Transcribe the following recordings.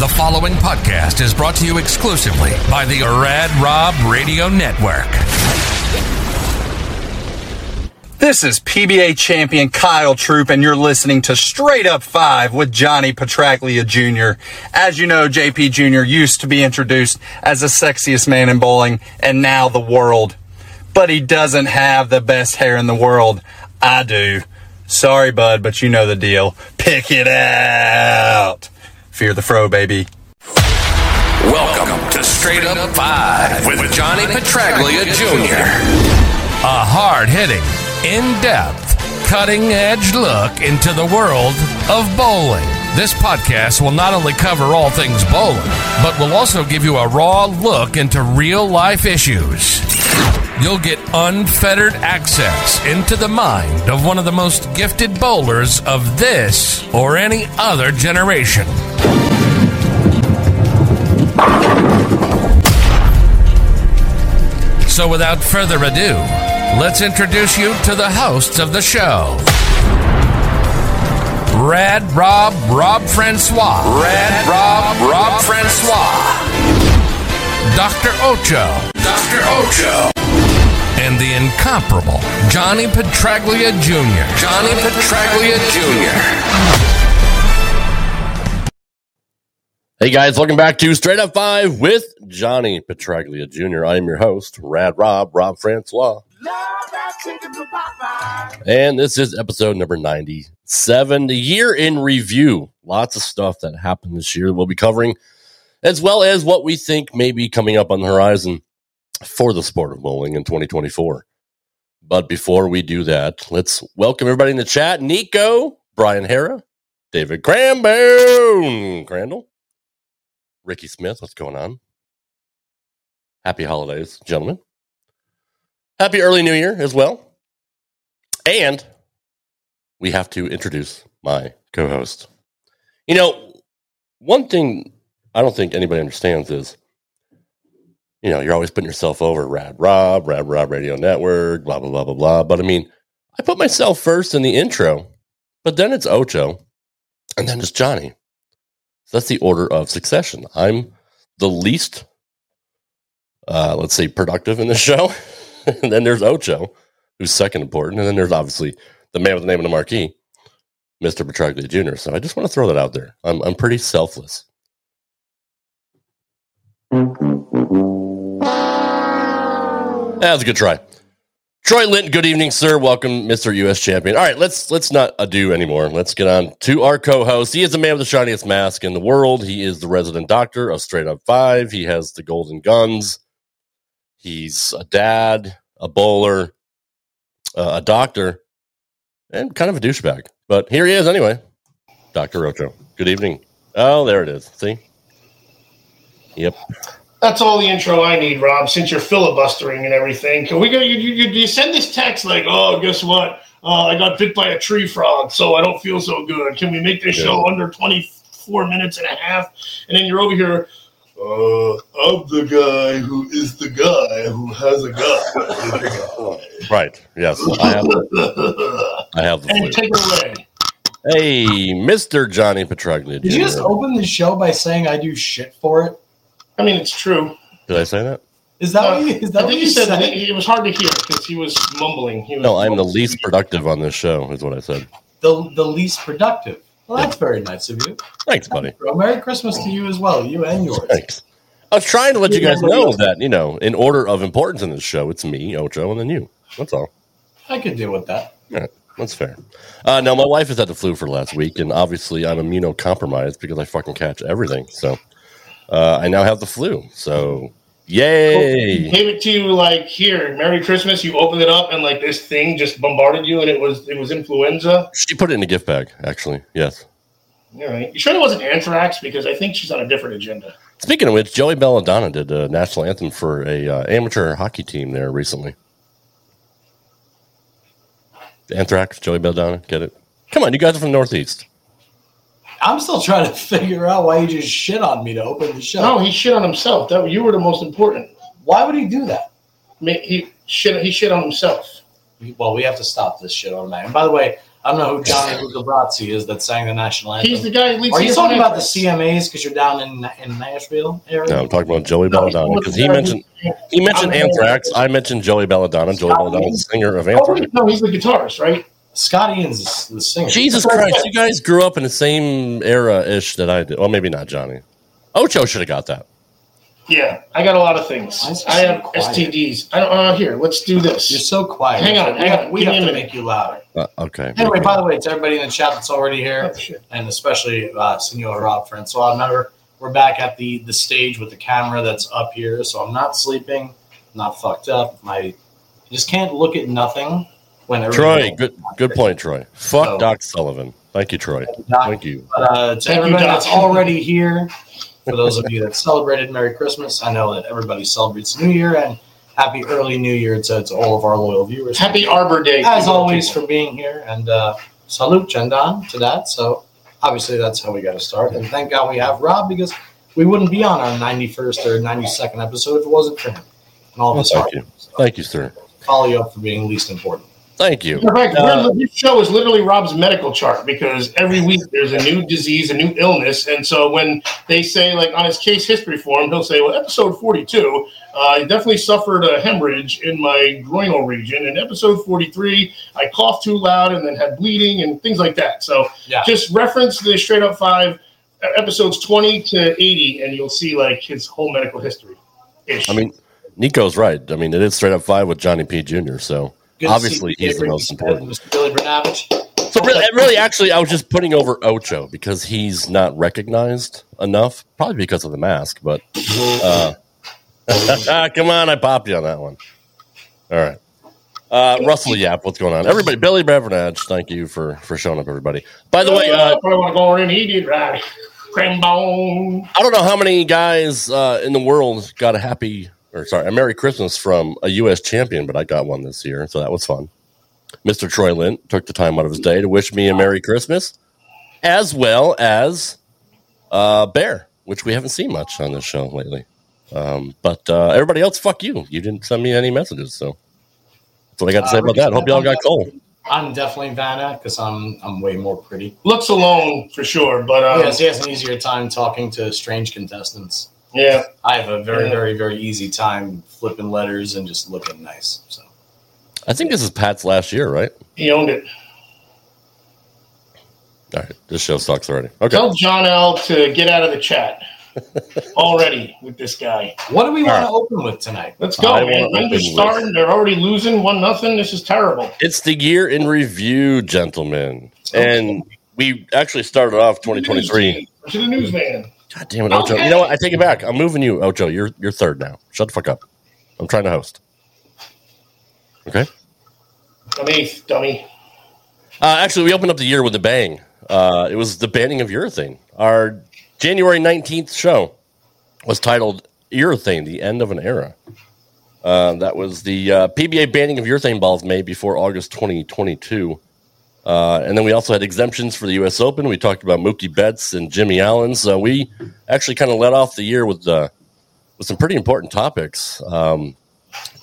The following podcast is brought to you exclusively by the Rad Rob Radio Network. This is PBA champion Kyle Troup, and you're listening to Straight Up Five with Johnny Petraglia Jr. As you know, JP Jr. used to be introduced as the sexiest man in bowling, and now the world. But he doesn't have the best hair in the world. I do. Sorry, bud, but you know the deal. Pick it out. Fear the fro, baby. Welcome to Straight Up Five with Johnny Petraglia Jr. A hard hitting in depth, cutting edge look into the world of bowling. This podcast will not only cover all things bowling, but will also give you a raw look into real life issues. You'll get unfettered access into the mind of one of the most gifted bowlers of this or any other generation. So, without further ado, let's introduce you to the hosts of the show. Rad Rob Rob Francois. Rad Rob Rob Francois. Dr. Ocho. Dr. Ocho. And the incomparable Johnny Petraglia Jr. Johnny Petraglia Jr. Hey guys, welcome back to Straight Up Five with Johnny Petraglia Jr. I am your host, Rad Rob, Rob Francois. And this is episode number 97, the year in review. Lots of stuff that happened this year we'll be covering, as well as what we think may be coming up on the horizon for the sport of bowling in 2024. But before we do that, let's welcome everybody in the chat. Nico, Brian Hara, David Crambone, Crandall, Ricky Smith, what's going on? Happy holidays, gentlemen. Happy early new year as well. And we have to introduce my co host. You know, one thing I don't think anybody understands is, you know, you're always putting yourself over Rad Rob, Rad Rob Radio Network, blah, blah, blah, blah, blah. But I mean, I put myself first in the intro, but then it's Ocho, and then it's Johnny. So that's the order of succession. I'm the least, uh, let's say, productive in the show. and then there's Ocho, who's second important. And then there's obviously the man with the name of the marquee, Mr. Petraglia Jr. So I just want to throw that out there. I'm, I'm pretty selfless. That was a good try. Troy Linton, good evening, sir. Welcome, Mr. U.S. Champion. All right, let's let's not ado anymore. Let's get on to our co-host. He is the man with the shiniest mask in the world. He is the resident doctor of Straight Up Five. He has the golden guns. He's a dad, a bowler, uh, a doctor, and kind of a douchebag. But here he is anyway, Doctor Ocho. Good evening. Oh, there it is. See. Yep. That's all the intro I need, Rob. Since you're filibustering and everything, can we go? You, you, you send this text like, "Oh, guess what? Uh, I got bit by a tree frog, so I don't feel so good." Can we make this yeah. show under 24 minutes and a half? And then you're over here. Uh, I'm the guy who is the guy who has a guy. right. Yes. I have. I have the. And take it away. Hey, Mr. Johnny Petraglia. Did you just open the show by saying I do shit for it? I mean, it's true. Did I say that? Is that uh, what you, is that I think you said? said? It was hard to hear because he was mumbling. He was no, I'm the least productive on this show, is what I said. The the least productive. Well, that's yeah. very nice of you. Thanks, buddy. Well, Merry Christmas to you as well, you and yours. Thanks. I was trying to let you guys know that you know, in order of importance in this show, it's me, Ocho, and then you. That's all. I could deal with that. All right. That's fair. Uh, now, my wife has had the flu for last week, and obviously I'm immunocompromised because I fucking catch everything. So uh, I now have the flu. So yay! Gave it to you like here, Merry Christmas. You opened it up and like this thing just bombarded you, and it was it was influenza. She put it in a gift bag. Actually, yes. All right. You sure it wasn't Anthrax? Because I think she's on a different agenda. Speaking of which, Joey Belladonna did a national anthem for a uh, amateur hockey team there recently. Anthrax, Joey Belladonna, get it? Come on, you guys are from the Northeast. I'm still trying to figure out why he just shit on me to open the show. No, he shit on himself. That you were the most important. Why would he do that? I mean, he shit. He shit on himself. Well, we have to stop this shit automatically. And by the way, I don't know who Johnny Lucabrazzi is that sang the national anthem. He's the guy. Who leads Are you talking about the CMAs because you're down in in Nashville area? No, I'm talking about Joey No, Belladonna the because he mentioned he mentioned I'm- Anthrax. I mentioned Joey Belladonna. Joey Belladonna, the singer of Oh, Anthrax. wait, no, he's the guitarist, right? Scott Ian's the- the singer. Jesus Christ, you guys grew up in the same era ish that I did. Well, maybe not Johnny. Ocho should have got that. Yeah, I got a lot of things. Why is he I have quiet? STDs. I don't. Uh, here, let's do this. You're so quiet. Hang on, We hang on. we Give have me a to make you louder. Uh, okay. Anyway, by the way, to everybody in the chat that's already here, Oh, and especially uh, Senor Rob Francois. Remember, we're back at the the stage with the camera that's up here, so I'm not sleeping, not fucked up. My I just can't look at nothing when Troy, everything- good good point, Troy. Fuck So- Doc Sullivan. Thank you, Troy. Doc, Thank you. uh, to Thank everybody Doc. that's already here, for those of you that celebrated Merry Christmas, I know that everybody celebrates New Year and Happy Early New Year to, to all of our loyal viewers. Happy Arbor Day, as people. always for being here and uh, salute Chandan to that. So obviously that's how we got to start. And thank God we have Rob because we wouldn't be on our 91st or 92nd episode if it wasn't for him and all of Well, his thank hard you. So Thank you, sir. Follow you up for being least important. Thank you. In fact, Uh, this show is literally Rob's medical chart because every week there's a new disease, a new illness, and so when they say like on his case history form, he'll say, "Well, episode 42, uh, I definitely suffered a hemorrhage in my groinal region. and episode 43, I coughed too loud and then had bleeding and things like that." So Yeah. just reference the straight up five episodes 20 to 80, and you'll see like his whole medical history. I mean, Nico's right. I mean, it is straight up five with Johnny P. Jr. So Good to obviously he's the most important. Billy. So really, really, actually, I was just putting over Ocho because he's not recognized enough, probably because of the mask. But uh, come on, I popped you on that one. All right, uh, Russell Yap, what's going on? Everybody, Billy Bevernage, thank you for for showing up. Everybody. By the way, uh, I want to go in. He did right. Cream bone. I don't know how many guys uh, in the world got a happy or sorry, a Merry Christmas from a U.S. champion, but I got one this year, so that was fun. Mr. Troy Lint took the time out of his day to wish me a Merry Christmas, as well as uh, Bear, which we haven't seen much on this show lately. Um, but uh, everybody else, fuck you. You didn't send me any messages, so that's what I got to say Uh, about that. Hope y'all got cold. I'm definitely Vanna because I'm I'm way more pretty. Looks alone for sure, but um, yes, he has an easier time talking to strange contestants. Yeah. I have a very, Yeah. very, very easy time flipping letters and just looking nice. So I think this is Pat's last year, right? He owned it. All right, this show sucks already. Okay. Tell John L to get out of the chat already with this guy. what do we want right. to open with tonight? Let's go, I man. wanna Rangers open with- starting. They're already losing one nothing. This is terrible. It's the year in review, gentlemen. And we actually started off 2023. To the newsman. God damn it, Ocho. You know what? I take it back. I'm moving you, Ocho. You're you're third now. Shut the fuck up. I'm trying to host. Okay. Dummy, dummy. Uh, actually, we opened up the year with a bang. Uh, it was the banning of urethane. Our January 19th show was titled Urethane, the End of an Era. Uh, that was the uh, PBA banning of urethane balls made before August 2022. Uh, and then we also had exemptions for the U.S. Open. We talked about Mookie Betts and Jimmy Allen. So we actually kind of let off the year with uh, with some pretty important topics. Um,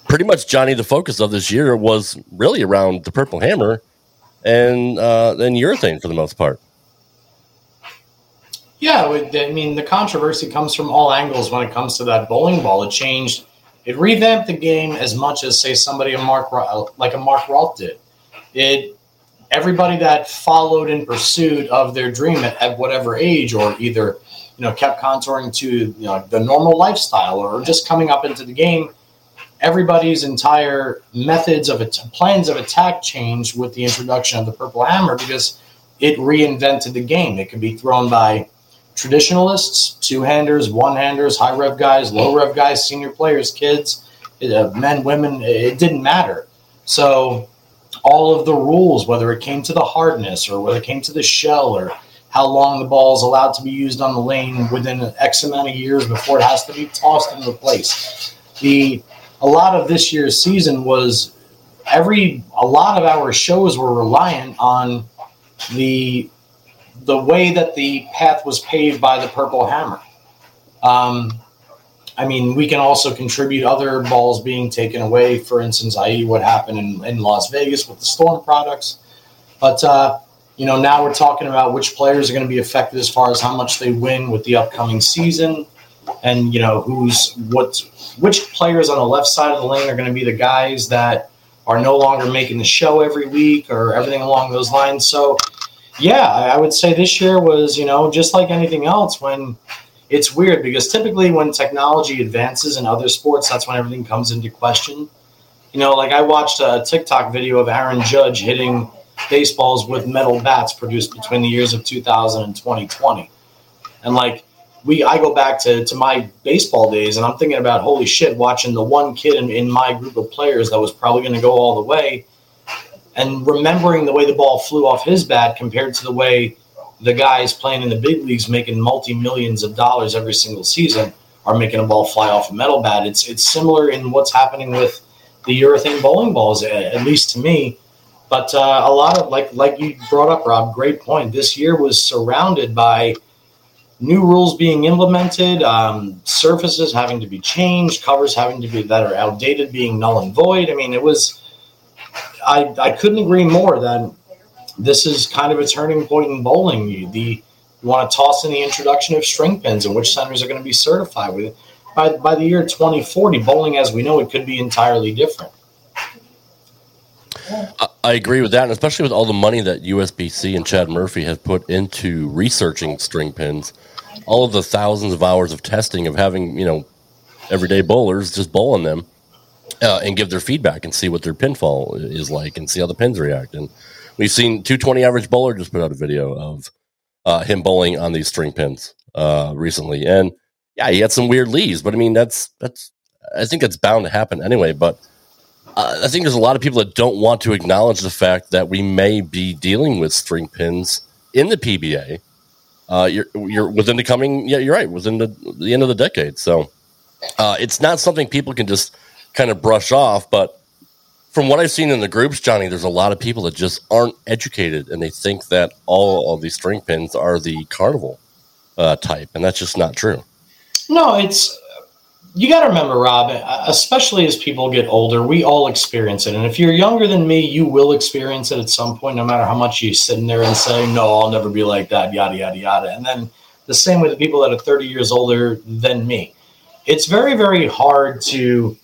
pretty much, Johnny, the focus of this year was really around the Purple Hammer and uh, then urethane for the most part. Yeah, I mean, the controversy comes from all angles when it comes to that bowling ball. It changed, it revamped the game as much as, say, somebody a Mark like a Mark Roth did. It everybody that followed in pursuit of their dream at, at whatever age, or either you know kept contouring to you know the normal lifestyle, or just coming up into the game. Everybody's entire methods of plans of attack changed with the introduction of the Purple Hammer because it reinvented the game. It could be thrown by traditionalists, two handers, one handers, high rev guys, low rev guys, senior players, kids, uh, men, women, it didn't matter. So, all of the rules, whether it came to the hardness or whether it came to the shell or how long the ball is allowed to be used on the lane within X amount of years before it has to be tossed and replaced. The a lot of this year's season was every a lot of our shows were reliant on the the way that the path was paved by the Purple Hammer. Um, I mean, we can also contribute other balls being taken away, for instance, i.e., what happened in, in Las Vegas with the Storm products. But, uh, you know, now we're talking about which players are going to be affected as far as how much they win with the upcoming season and, you know, who's what, which players on the left side of the lane are going to be the guys that are no longer making the show every week or everything along those lines. So, yeah, I would say this year was, you know, just like anything else when it's weird because typically when technology advances in other sports, that's when everything comes into question. You know, like I watched a TikTok video of Aaron Judge hitting baseballs with metal bats produced between the years of 2000 and 2020. And like we I go back to, to my baseball days and I'm thinking about holy shit, watching the one kid in, in my group of players that was probably gonna go all the way and remembering the way the ball flew off his bat compared to the way the guys playing in the big leagues making multi millions of dollars every single season are making a ball fly off a metal bat. It's it's similar in what's happening with the urethane bowling balls, at least to me. But uh, a lot of like like you brought up, Rob, great point. This year was surrounded by new rules being implemented, um, surfaces having to be changed, covers having to be that are outdated being null and void. I mean, it was. I I couldn't agree more that this is kind of a turning point in bowling. You, the you want to toss in the introduction of string pins and which centers are going to be certified with it. By, by the year 2040, bowling as we know it could be entirely different. I agree with that, and especially with all the money that USBC and Chad Murphy have put into researching string pins, all of the thousands of hours of testing of having you know everyday bowlers just bowl on them uh, and give their feedback and see what their pinfall is like and see how the pins react. And we've seen 220 average bowler just put out a video of uh, him bowling on these string pins uh, recently, and yeah, he had some weird leaves, but I mean that's that's I think it's bound to happen anyway, but uh, I think there's a lot of people that don't want to acknowledge the fact that we may be dealing with string pins in the PBA. Uh, you're, you're within the coming, yeah, you're right, within the, the end of the decade. So uh, it's not something people can just kind of brush off. But from what I've seen in the groups, Johnny, there's a lot of people that just aren't educated and they think that all of these string pins are the carnival uh, type, and that's just not true. No, it's you got to remember, Rob, especially as people get older, we all experience it. And if you're younger than me, you will experience it at some point, no matter how much you sit in there and say, no, I'll never be like that, yada, yada, yada. And then the same with the people that are 30 years older than me. It's very, very hard to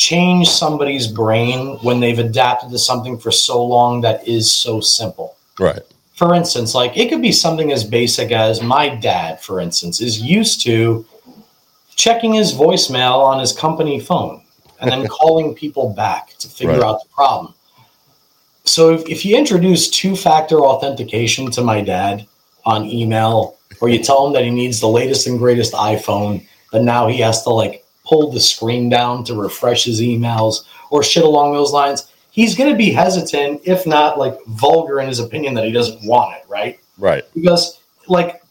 change somebody's brain when they've adapted to something for so long that is so simple. Right. For instance, like it could be something as basic as my dad, for instance, is used to checking his voicemail on his company phone and then calling people back to figure Right. out the problem. So if, if you introduce two factor authentication to my dad on email, or you tell him that he needs the latest and greatest iPhone, but now he has to like pull the screen down to refresh his emails or shit along those lines, he's going to be hesitant, if not like vulgar in his opinion that he doesn't want it, right? Right. because like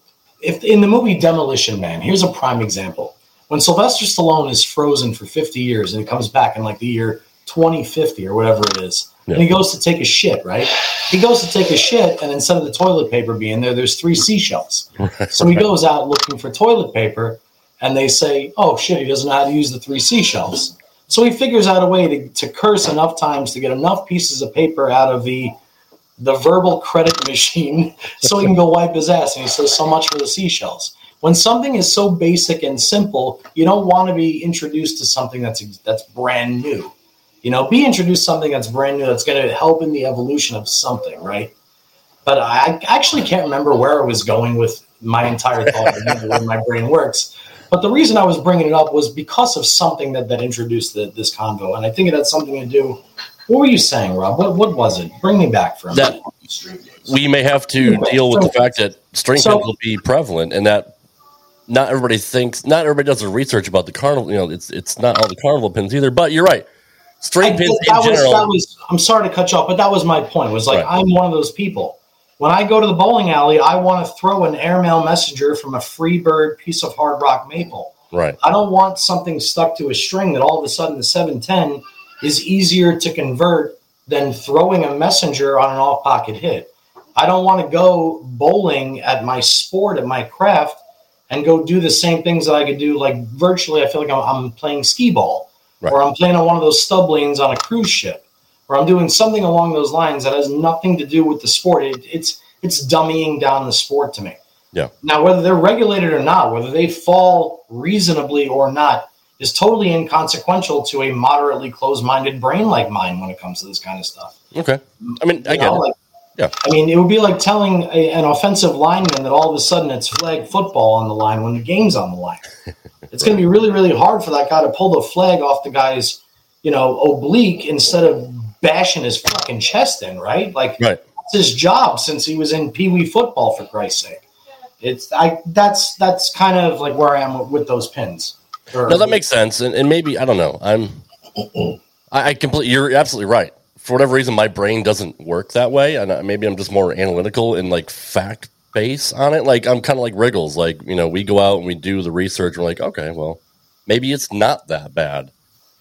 if in the movie demolition man here's a prime example when sylvester stallone is frozen for 50 years and he comes back in like the year 2050 or whatever it is and he goes to take a shit right he goes to take a shit and instead of the toilet paper being there there's three seashells so he goes out looking for toilet paper and they say oh shit he doesn't know how to use the three seashells so he figures out a way to, to curse enough times to get enough pieces of paper out of the the verbal credit machine so he can go wipe his ass. And he says, so much for the seashells. When something is so basic and simple, you don't want to be introduced to something that's that's brand new. You know, be introduced to something that's brand new that's going to help in the evolution of something, right? But I actually can't remember where I was going with my entire thought. I remember where my brain works. But the reason I was bringing it up was because of something that, that introduced the, this convo. And I think it had something to do. What were you saying, Rob? What, what was it? Bring me back from That- we may have to deal with the fact that string So- pins will be prevalent and that not everybody thinks not everybody does the research about the carnival you know it's it's not all the carnival pins either but you're right string I- pins in was, general was I'm sorry to cut you off, but that was my point. Was like Right. I'm one of those people. When I go to the bowling alley, I want to throw an airmail messenger from a Freebird piece of hard rock maple. Right. I don't want something stuck to a string that all of a sudden the 710 is easier to convert than throwing a messenger on an off pocket hit. I don't want to go bowling at my sport, at my craft, and go do the same things that I could do. Like virtually, I feel like I'm, I'm playing skee ball, Right. or I'm playing on one of those stub lanes on a cruise ship, or I'm doing something along those lines that has nothing to do with the sport. It, it's it's dummying down the sport to me. Yeah. Now, whether they're regulated or not, whether they fall reasonably or not, is totally inconsequential to a moderately closed-minded brain like mine when it comes to this kind of stuff. Okay. I mean, I You get know, it. like- Yeah. I mean, it would be like telling a, an offensive lineman that all of a sudden it's flag football on the line when the game's on the line. It's going to be really, really hard for that guy to pull the flag off the guy's, you know, oblique instead of bashing his fucking chest in, right? Like Right. that's his job since he was in Pee Wee football, for Christ's sake. It's I that's that's kind of like where I am with, with those pins. Or- No, that makes sense, and, and maybe I don't know. I'm, I, I completely. You're absolutely right. For whatever reason, my brain doesn't work that way, and uh, maybe I'm just more analytical and like fact base on it. Like I'm kind of like Richgels. Like you know, we go out and we do the research. And we're like, okay, well, maybe it's not that bad,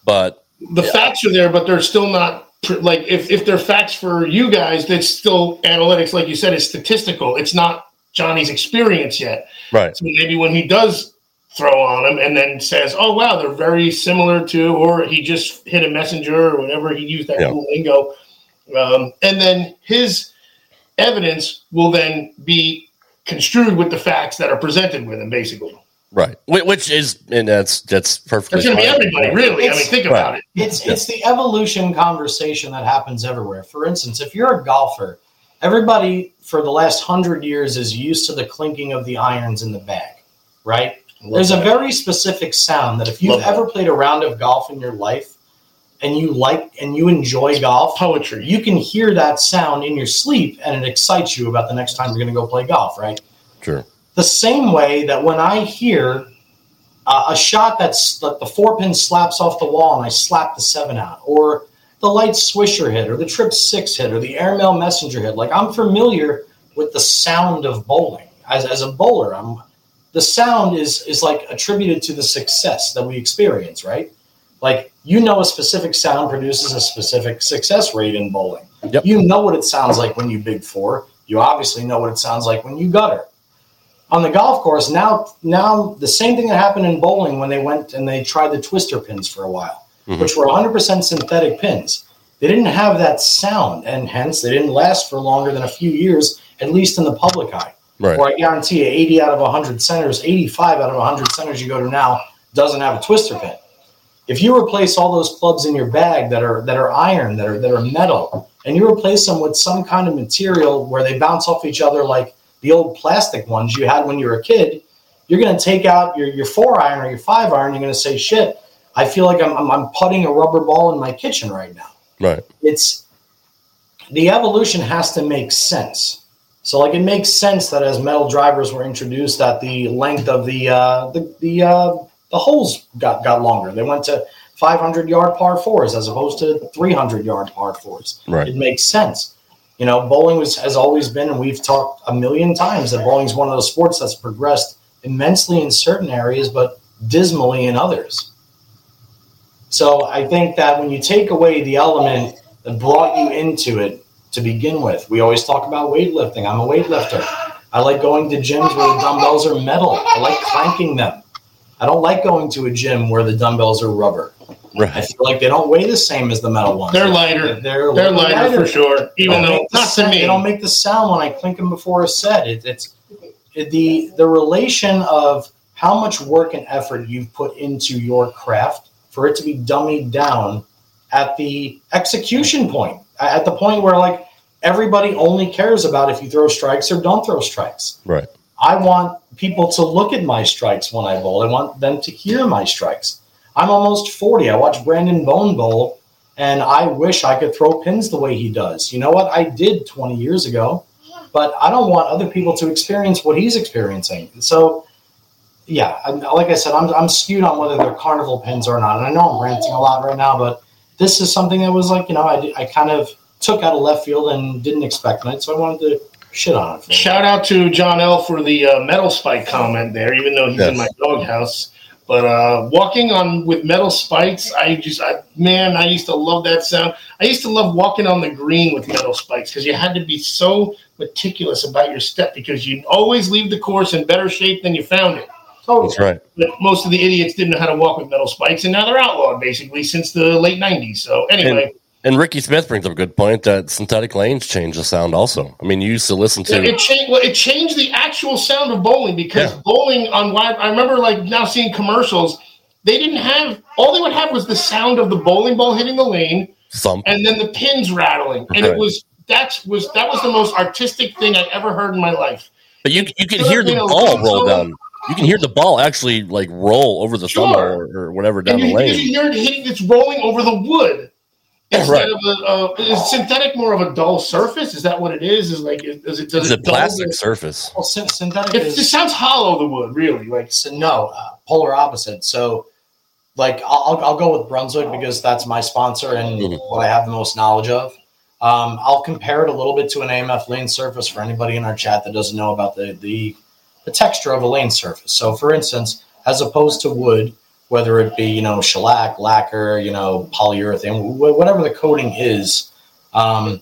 but the facts are there, but they're still not pr- like if, if they're facts for you guys, that's still analytics, like you said, is statistical. It's not Johnny's experience yet. right, So maybe when he does throw on him and then says, "Oh wow, they're very similar to," or he just hit a messenger or whatever he used that Yeah. cool lingo, um, and then his evidence will then be construed with the facts that are presented with him, basically. Right. Which is, and that's that's perfectly. That's going to be everybody, really. I mean, It's- think about it. It's it's the evolution conversation that happens everywhere. For instance, if you're a golfer, everybody for the last hundred years is used to the clinking of the irons in the bag, right? There's a very specific sound that if you've Love that. ever played a round of golf in your life and you like and you enjoy golf, Poetry. you can hear that sound in your sleep and it excites you about the next time you're going to go play golf, right? Sure. The same way that when I hear uh, a shot that's that the four pin slaps off the wall and I slap the seven out, or the light swisher hit, or the trip six hit, or the airmail messenger hit, like I'm familiar with the sound of bowling. As, as a bowler, I'm the sound is is like attributed to the success that we experience, right? Like you know, a specific sound produces a specific success rate in bowling. Yep. You know what it sounds like when you big four. You obviously know what it sounds like when you gutter on the golf course now now the same thing that happened in bowling when they went and they tried the twister pins for a while Mhm. which were 100% synthetic pins they didn't have that sound and hence they didn't last for longer than a few years at least in the public eye Right. or i guarantee you 80 out of 100 centers 85 out of 100 centers you go to now doesn't have a twister pin if you replace all those clubs in your bag that are that are iron that are that are metal and you replace them with some kind of material where they bounce off each other like the old plastic ones you had when you were a kid, you're going to take out your, your four iron or your five iron. You're going to say, shit, I feel like I'm, I'm, I'm putting a rubber ball in my kitchen right now. Right. It's the evolution has to make sense. So, like, it makes sense that as metal drivers were introduced, that the length of the uh, the the, uh, the holes got got longer. They went to 500 yard par fours as opposed to 300 yard par fours. Right. It makes sense. You know, bowling was, has always been, and we've talked a million times that bowling is one of those sports that's progressed immensely in certain areas, but dismally in others. So I think that when you take away the element that brought you into it to begin with, we always talk about weightlifting. I'm a weightlifter. I like going to gyms where the dumbbells are metal. I like clanking them. I don't like going to a gym where the dumbbells are rubber. I feel like they don't weigh the same as the metal ones. They're lighter. They're, a They're little lighter for sure, even don't though make the not to me. They don't make the sound when I clink them before a set. It, it's it, the the relation of how much work and effort you've put into your craft for it to be dummied down at the execution point, at the point where like everybody only cares about if you throw strikes or don't throw strikes. Right. I want people to look at my strikes when I bowl. I want them to hear my strikes. I'm almost 40. I watch Brandon Bohn bowl, and I wish I could throw pins the way he does. You know what? I did 20 years ago, but I don't want other people to experience what he's experiencing. So, yeah, I, like I said, I'm, I'm skewed on whether they're carnival pins or not. And I know I'm ranting a lot right now, but this is something that was like, you know, I, I kind of took out of left field and didn't expect it. So I wanted to shit on it. For. Shout out to John L for the uh, metal spike comment there, even though he's Yes. in my doghouse. But uh, walking on with metal spikes, I just, I, man, I used to love that sound. I used to love walking on the green with metal spikes because you had to be so meticulous about your step because you always leave the course in better shape than you found it. Totally. That's right. But most of the idiots didn't know how to walk with metal spikes, and now they're outlawed basically since the late '90s. So anyway, And Ricky Smith brings up a good point that synthetic lanes change the sound also. I mean, you used to listen to. it changed. Well, it changed the actual sound of bowling because Yeah. bowling on live. I remember like now seeing commercials. They didn't have all they would have was the sound of the bowling ball hitting the lane thump. and then the pins rattling, and Right. it was that was that was the most artistic thing I ever heard in my life. But you you can hear the ball roll down. You can hear the ball actually like roll over the thumb Sure. or, or whatever down And the lane. you hear it hitting, it's rolling over the wood. Instead Right. of a, uh, is synthetic more of a dull surface? Is that what it is? Is like, is, it does It's a it dull plastic the- surface. Well, syn- synthetic It is just sounds hollow. The wood, really, like So no, uh, polar opposite. So, like, I'll, I'll- I'll go with Brunswick because that's my sponsor and Mhm. what I have the most knowledge of. Um, I'll compare it a little bit to an AMF lane surface for anybody in our chat that doesn't know about the, the the texture of a lane surface. So, for instance, as opposed to wood, whether it be you know shellac, lacquer, you know polyurethane, wh- whatever the coating is, um,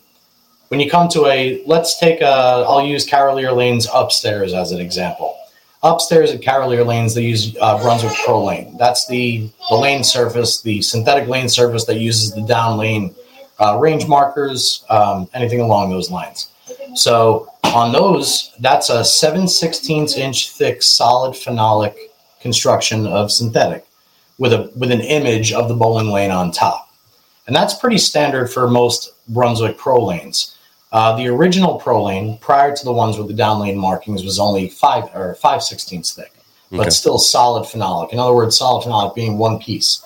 when you come to a let's take a I'll use Carolier Lanes upstairs as an example. Upstairs at Carolier Lanes, they use uh, Brunswick Pro Lane. That's the, the lane surface, the synthetic lane surface that uses the down lane uh, range markers, um, anything along those lines. So on those, that's a 7 16 inch thick solid phenolic construction of synthetic with a with an image of the bowling lane on top. And that's pretty standard for most Brunswick Pro lanes. Uh, the original Pro lane, prior to the ones with the down lane markings, was only five or five sixteenths thick, but Okay. still solid phenolic. In other words, solid phenolic being one piece.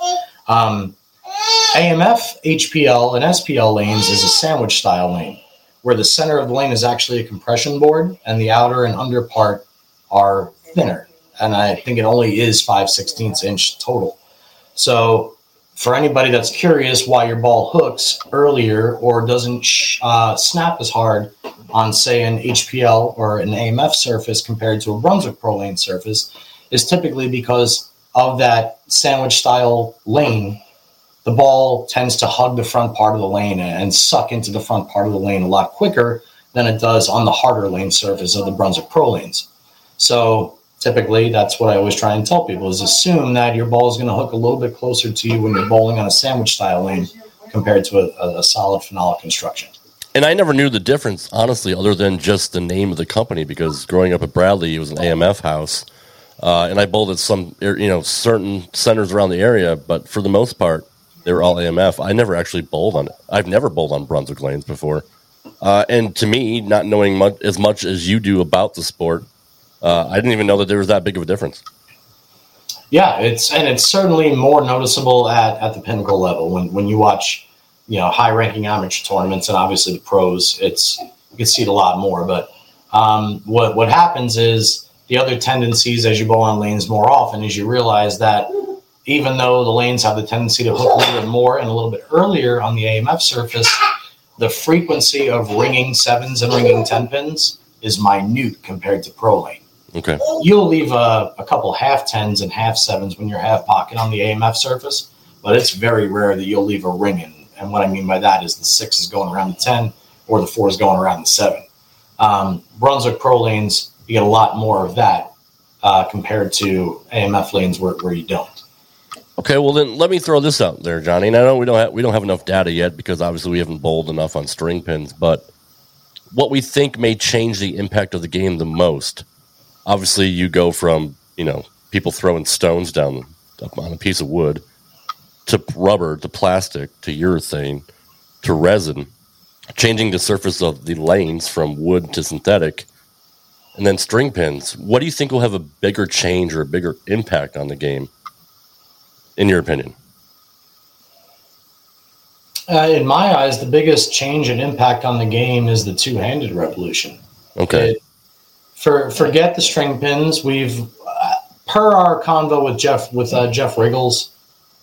Um, AMF, HPL, and SPL lanes is a sandwich style lane, where the center of the lane is actually a compression board, and the outer and under part are thinner. And I think it only is 5 16ths inch total. So, for anybody that's curious why your ball hooks earlier or doesn't uh, snap as hard on, say, an HPL or an AMF surface compared to a Brunswick Pro Lane surface, is typically because of that sandwich style lane the ball tends to hug the front part of the lane and suck into the front part of the lane a lot quicker than it does on the harder lane surface of the Brunswick Pro lanes. So typically, that's what I always try and tell people: is assume that your ball is going to hook a little bit closer to you when you're bowling on a sandwich style lane compared to a, a, solid phenolic construction. And I never knew the difference, honestly, other than just the name of the company. Because growing up at Bradley, it was an AMF house, uh, and I bowled at some, you know, certain centers around the area. But for the most part, they were all AMF. I never actually bowled on it. I've never bowled on Brunswick lanes before. Uh, and to me, not knowing much, as much as you do about the sport, uh, I didn't even know that there was that big of a difference. Yeah, it's and it's certainly more noticeable at, at the pinnacle level when, when you watch, you know, high ranking amateur tournaments and obviously the pros. It's you can see it a lot more. But um, what what happens is the other tendencies as you go on lanes more often is you realize that even though the lanes have the tendency to hook a little bit more and a little bit earlier on the AMF surface, the frequency of ringing sevens and ringing ten pins is minute compared to pro lane Okay. you'll leave a, a couple half tens and half sevens when you're half pocket on the AMF surface, but it's very rare that you'll leave a ring in. And what I mean by that is the six is going around the 10 or the four is going around the seven. Um, Brunswick Pro lanes, you get a lot more of that uh, compared to AMF lanes where, where you don't. Okay, well then let me throw this out there, Johnny. And I know we don't have, we don't have enough data yet because obviously we haven't bowled enough on string pins. But what we think may change the impact of the game the most, obviously you go from you know people throwing stones down on a piece of wood to rubber to plastic to urethane to resin, changing the surface of the lanes from wood to synthetic, and then string pins. What do you think will have a bigger change or a bigger impact on the game? in your opinion? Uh, in my eyes, the biggest change and impact on the game is the two-handed revolution. Okay. It- for forget the string pins. We've uh, per our convo with Jeff with uh, Jeff Richgels.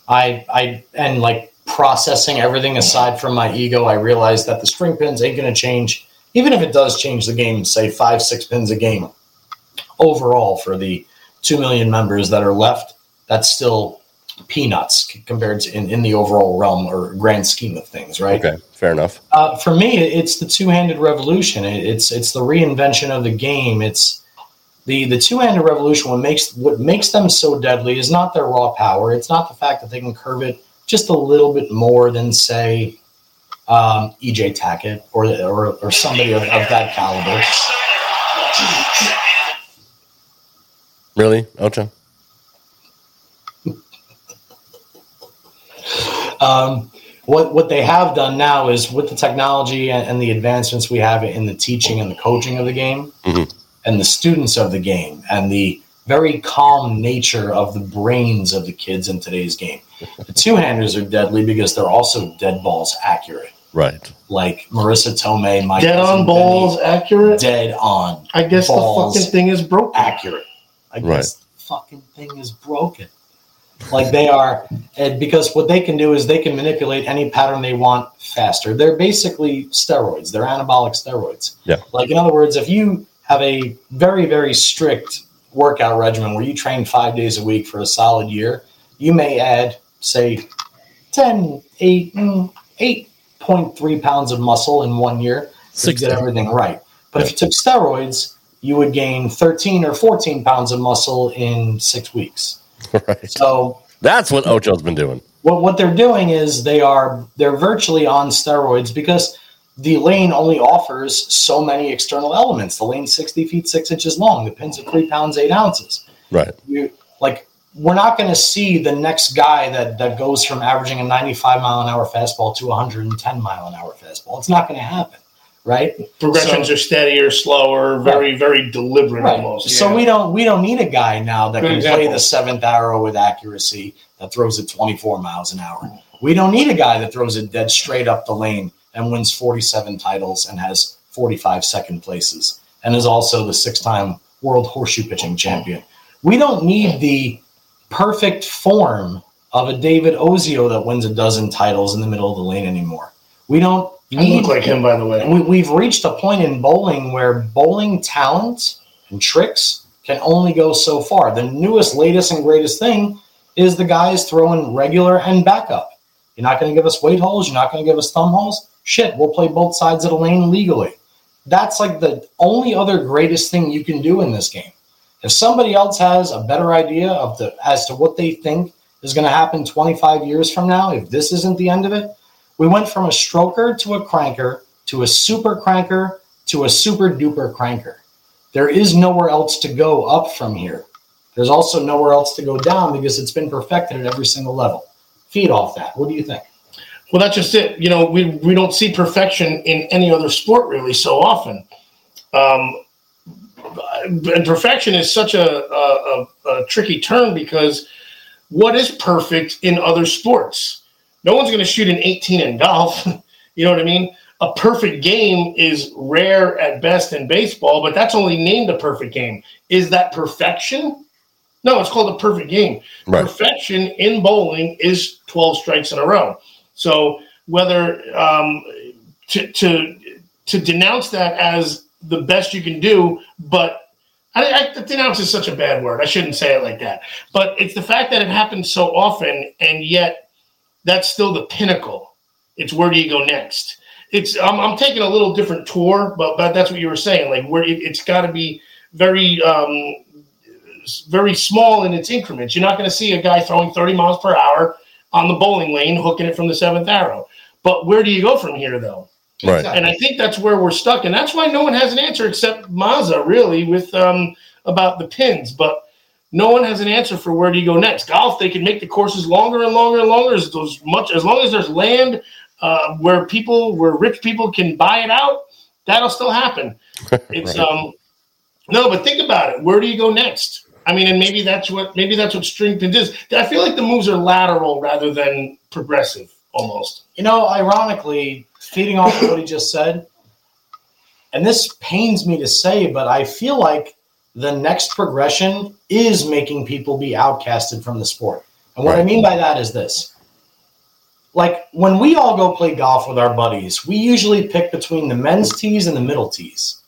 I I and like processing everything aside from my ego. I realized that the string pins ain't going to change even if it does change the game, say five, six pins a game overall for the 2 million members that are left, that's still peanuts compared to in, in the overall realm or grand scheme of things, right? Okay, fair enough. Uh, for me, it's the two-handed revolution. It's it's the reinvention of the game. It's the the two-handed revolution. What makes what makes them so deadly is not their raw power. It's not the fact that they can curve it just a little bit more than say um, EJ Tackett or, or or somebody of, of that caliber. Really, Ocho? Um, what what they have done now is with the technology and, and the advancements we have in the teaching and the coaching of the game, Mhm. and the students of the game, and the very calm nature of the brains of the kids in today's game. The two handers are deadly because they're also dead balls accurate. Right. Like Marisa Tomei, my Dead on balls, Benny, accurate. dead on I guess the fucking thing is broken. accurate. I Right. guess the fucking thing is broken. Like they are, and because what they can do is they can manipulate any pattern they want faster. They're basically steroids. They're anabolic steroids. Yeah. Like in other words, if you have a very very strict workout regimen where you train five days a week for a solid year, you may add say 10, 8, mm, 8.3 pounds of muscle in one year to Six get everything right. But if you took steroids, you would gain 13 or 14 pounds of muscle in six weeks. Right. So That's what Ocho's been doing. what, what they're doing is they are they're virtually on steroids because the lane only offers so many external elements. The lane's 60 feet six inches long. The pins are three pounds eight ounces. Right. You like we're not going to see the next guy that that goes from averaging a 95 mile an hour fastball to a 110 mile an hour fastball. It's not going to happen, right? Progressions So- are steadier, slower, very, very deliberate Right. almost. So yeah. we don't we don't need a guy now that Good can example. play the seventh arrow with accuracy that throws it 24 miles an hour. We don't need a guy that throws it dead straight up the lane and wins 47 titles and has 45 second places and is also the six-time world horseshoe pitching champion. We don't need the perfect form of a David Ozio that wins a dozen titles in the middle of the lane anymore. We don't You look like him, by the way. we, we've reached a point in bowling where bowling talent and tricks can only go so far. The newest, latest, and greatest thing is the guys throwing regular and backup. You're not going to give us weight holes. You're not going to give us thumb holes. Shit, we'll play both sides of the lane legally. That's like the only other greatest thing you can do in this game. If somebody else has a better idea of the as to what they think is going to happen 25 years from now, if this isn't the end of it, we went from a stroker to a cranker to a super cranker to a super duper cranker. There is nowhere else to go up from here. There's also nowhere else to go down because it's been perfected at every single level. Feed off that. What do you think? Well, that's just it. You know, we we don't see perfection in any other sport really so often. Um, and perfection is such a, a, a, a tricky term because what is perfect in other sports? No one's going to shoot an 18 in golf. you know what I mean? A perfect game is rare at best in baseball, but that's only named a perfect game. Is that perfection? No, it's called a perfect game. Right. Perfection in bowling is 12 strikes in a row. So whether um, to, to to denounce that as the best you can do, but I, I denounce is such a bad word. I shouldn't say it like that. But it's the fact that it happens so often, and yet that's still the pinnacle. It's where do you go next? It's I'm, I'm taking a little different tour, but but that's what you were saying. Like where it, it's got to be very um, very small in its increments. You're not going to see a guy throwing 30 miles per hour on the bowling lane, hooking it from the seventh arrow. But where do you go from here, though? Right. And I think that's where we're stuck, and that's why no one has an answer except Mazza, really, with um, about the pins. But no one has an answer for where do you go next. Golf, they can make the courses longer and longer and longer as those much as long as there's land uh, where people, where rich people can buy it out. That'll still happen. It's Right. um, no, but think about it. Where do you go next? I mean, and maybe that's what maybe that's what string pins is. I feel like the moves are lateral rather than progressive, almost. You know, ironically, feeding off of what he just said, and this pains me to say, but I feel like the next progression is making people be outcasted from the sport. And what I mean by that is this. like when we all go play golf with our buddies, we usually pick between the men's tees and the middle tees.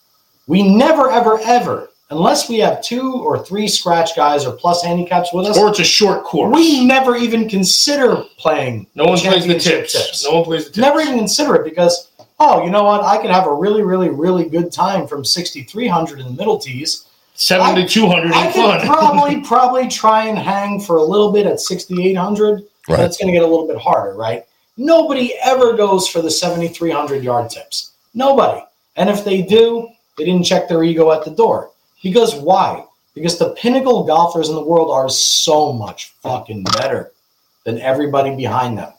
We never, ever, ever, unless we have two or three scratch guys or plus handicaps with us, Or it's a short course. we never even consider playing. no one plays the championship tips. No one plays the tips. Never even consider it because, oh, you know what? I could have a really, really, really good time from 6,300 in the middle tees. Seven to two hundred I ain't fun. probably, probably try and hang for a little bit at 6,800. Right. But it's going to get a little bit harder, right? Nobody ever goes for the 7,300 yard tips. Nobody. And if they do, they didn't check their ego at the door. Because why? Because the pinnacle golfers in the world are so much fucking better than everybody behind them.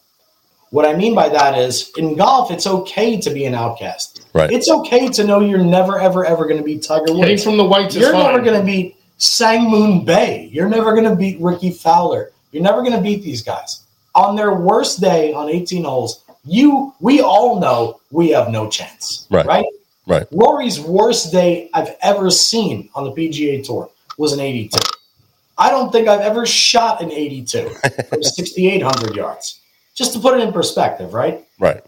What I mean by that is in golf, it's okay to be an outcast. Right. It's okay to know you're never, ever, ever going to beat Tiger Hitting Woods. from the whites You're fine. never going to beat Sang Moon Bae. You're never going to beat Rickie Fowler. You're never going to beat these guys. On their worst day on 18 holes, you we all know we have no chance. Right. Right? Right. Rory's worst day I've ever seen on the PGA Tour was an 82. I don't think I've ever shot an 82 from 6,800 yards. Just to put it in perspective, right? Right.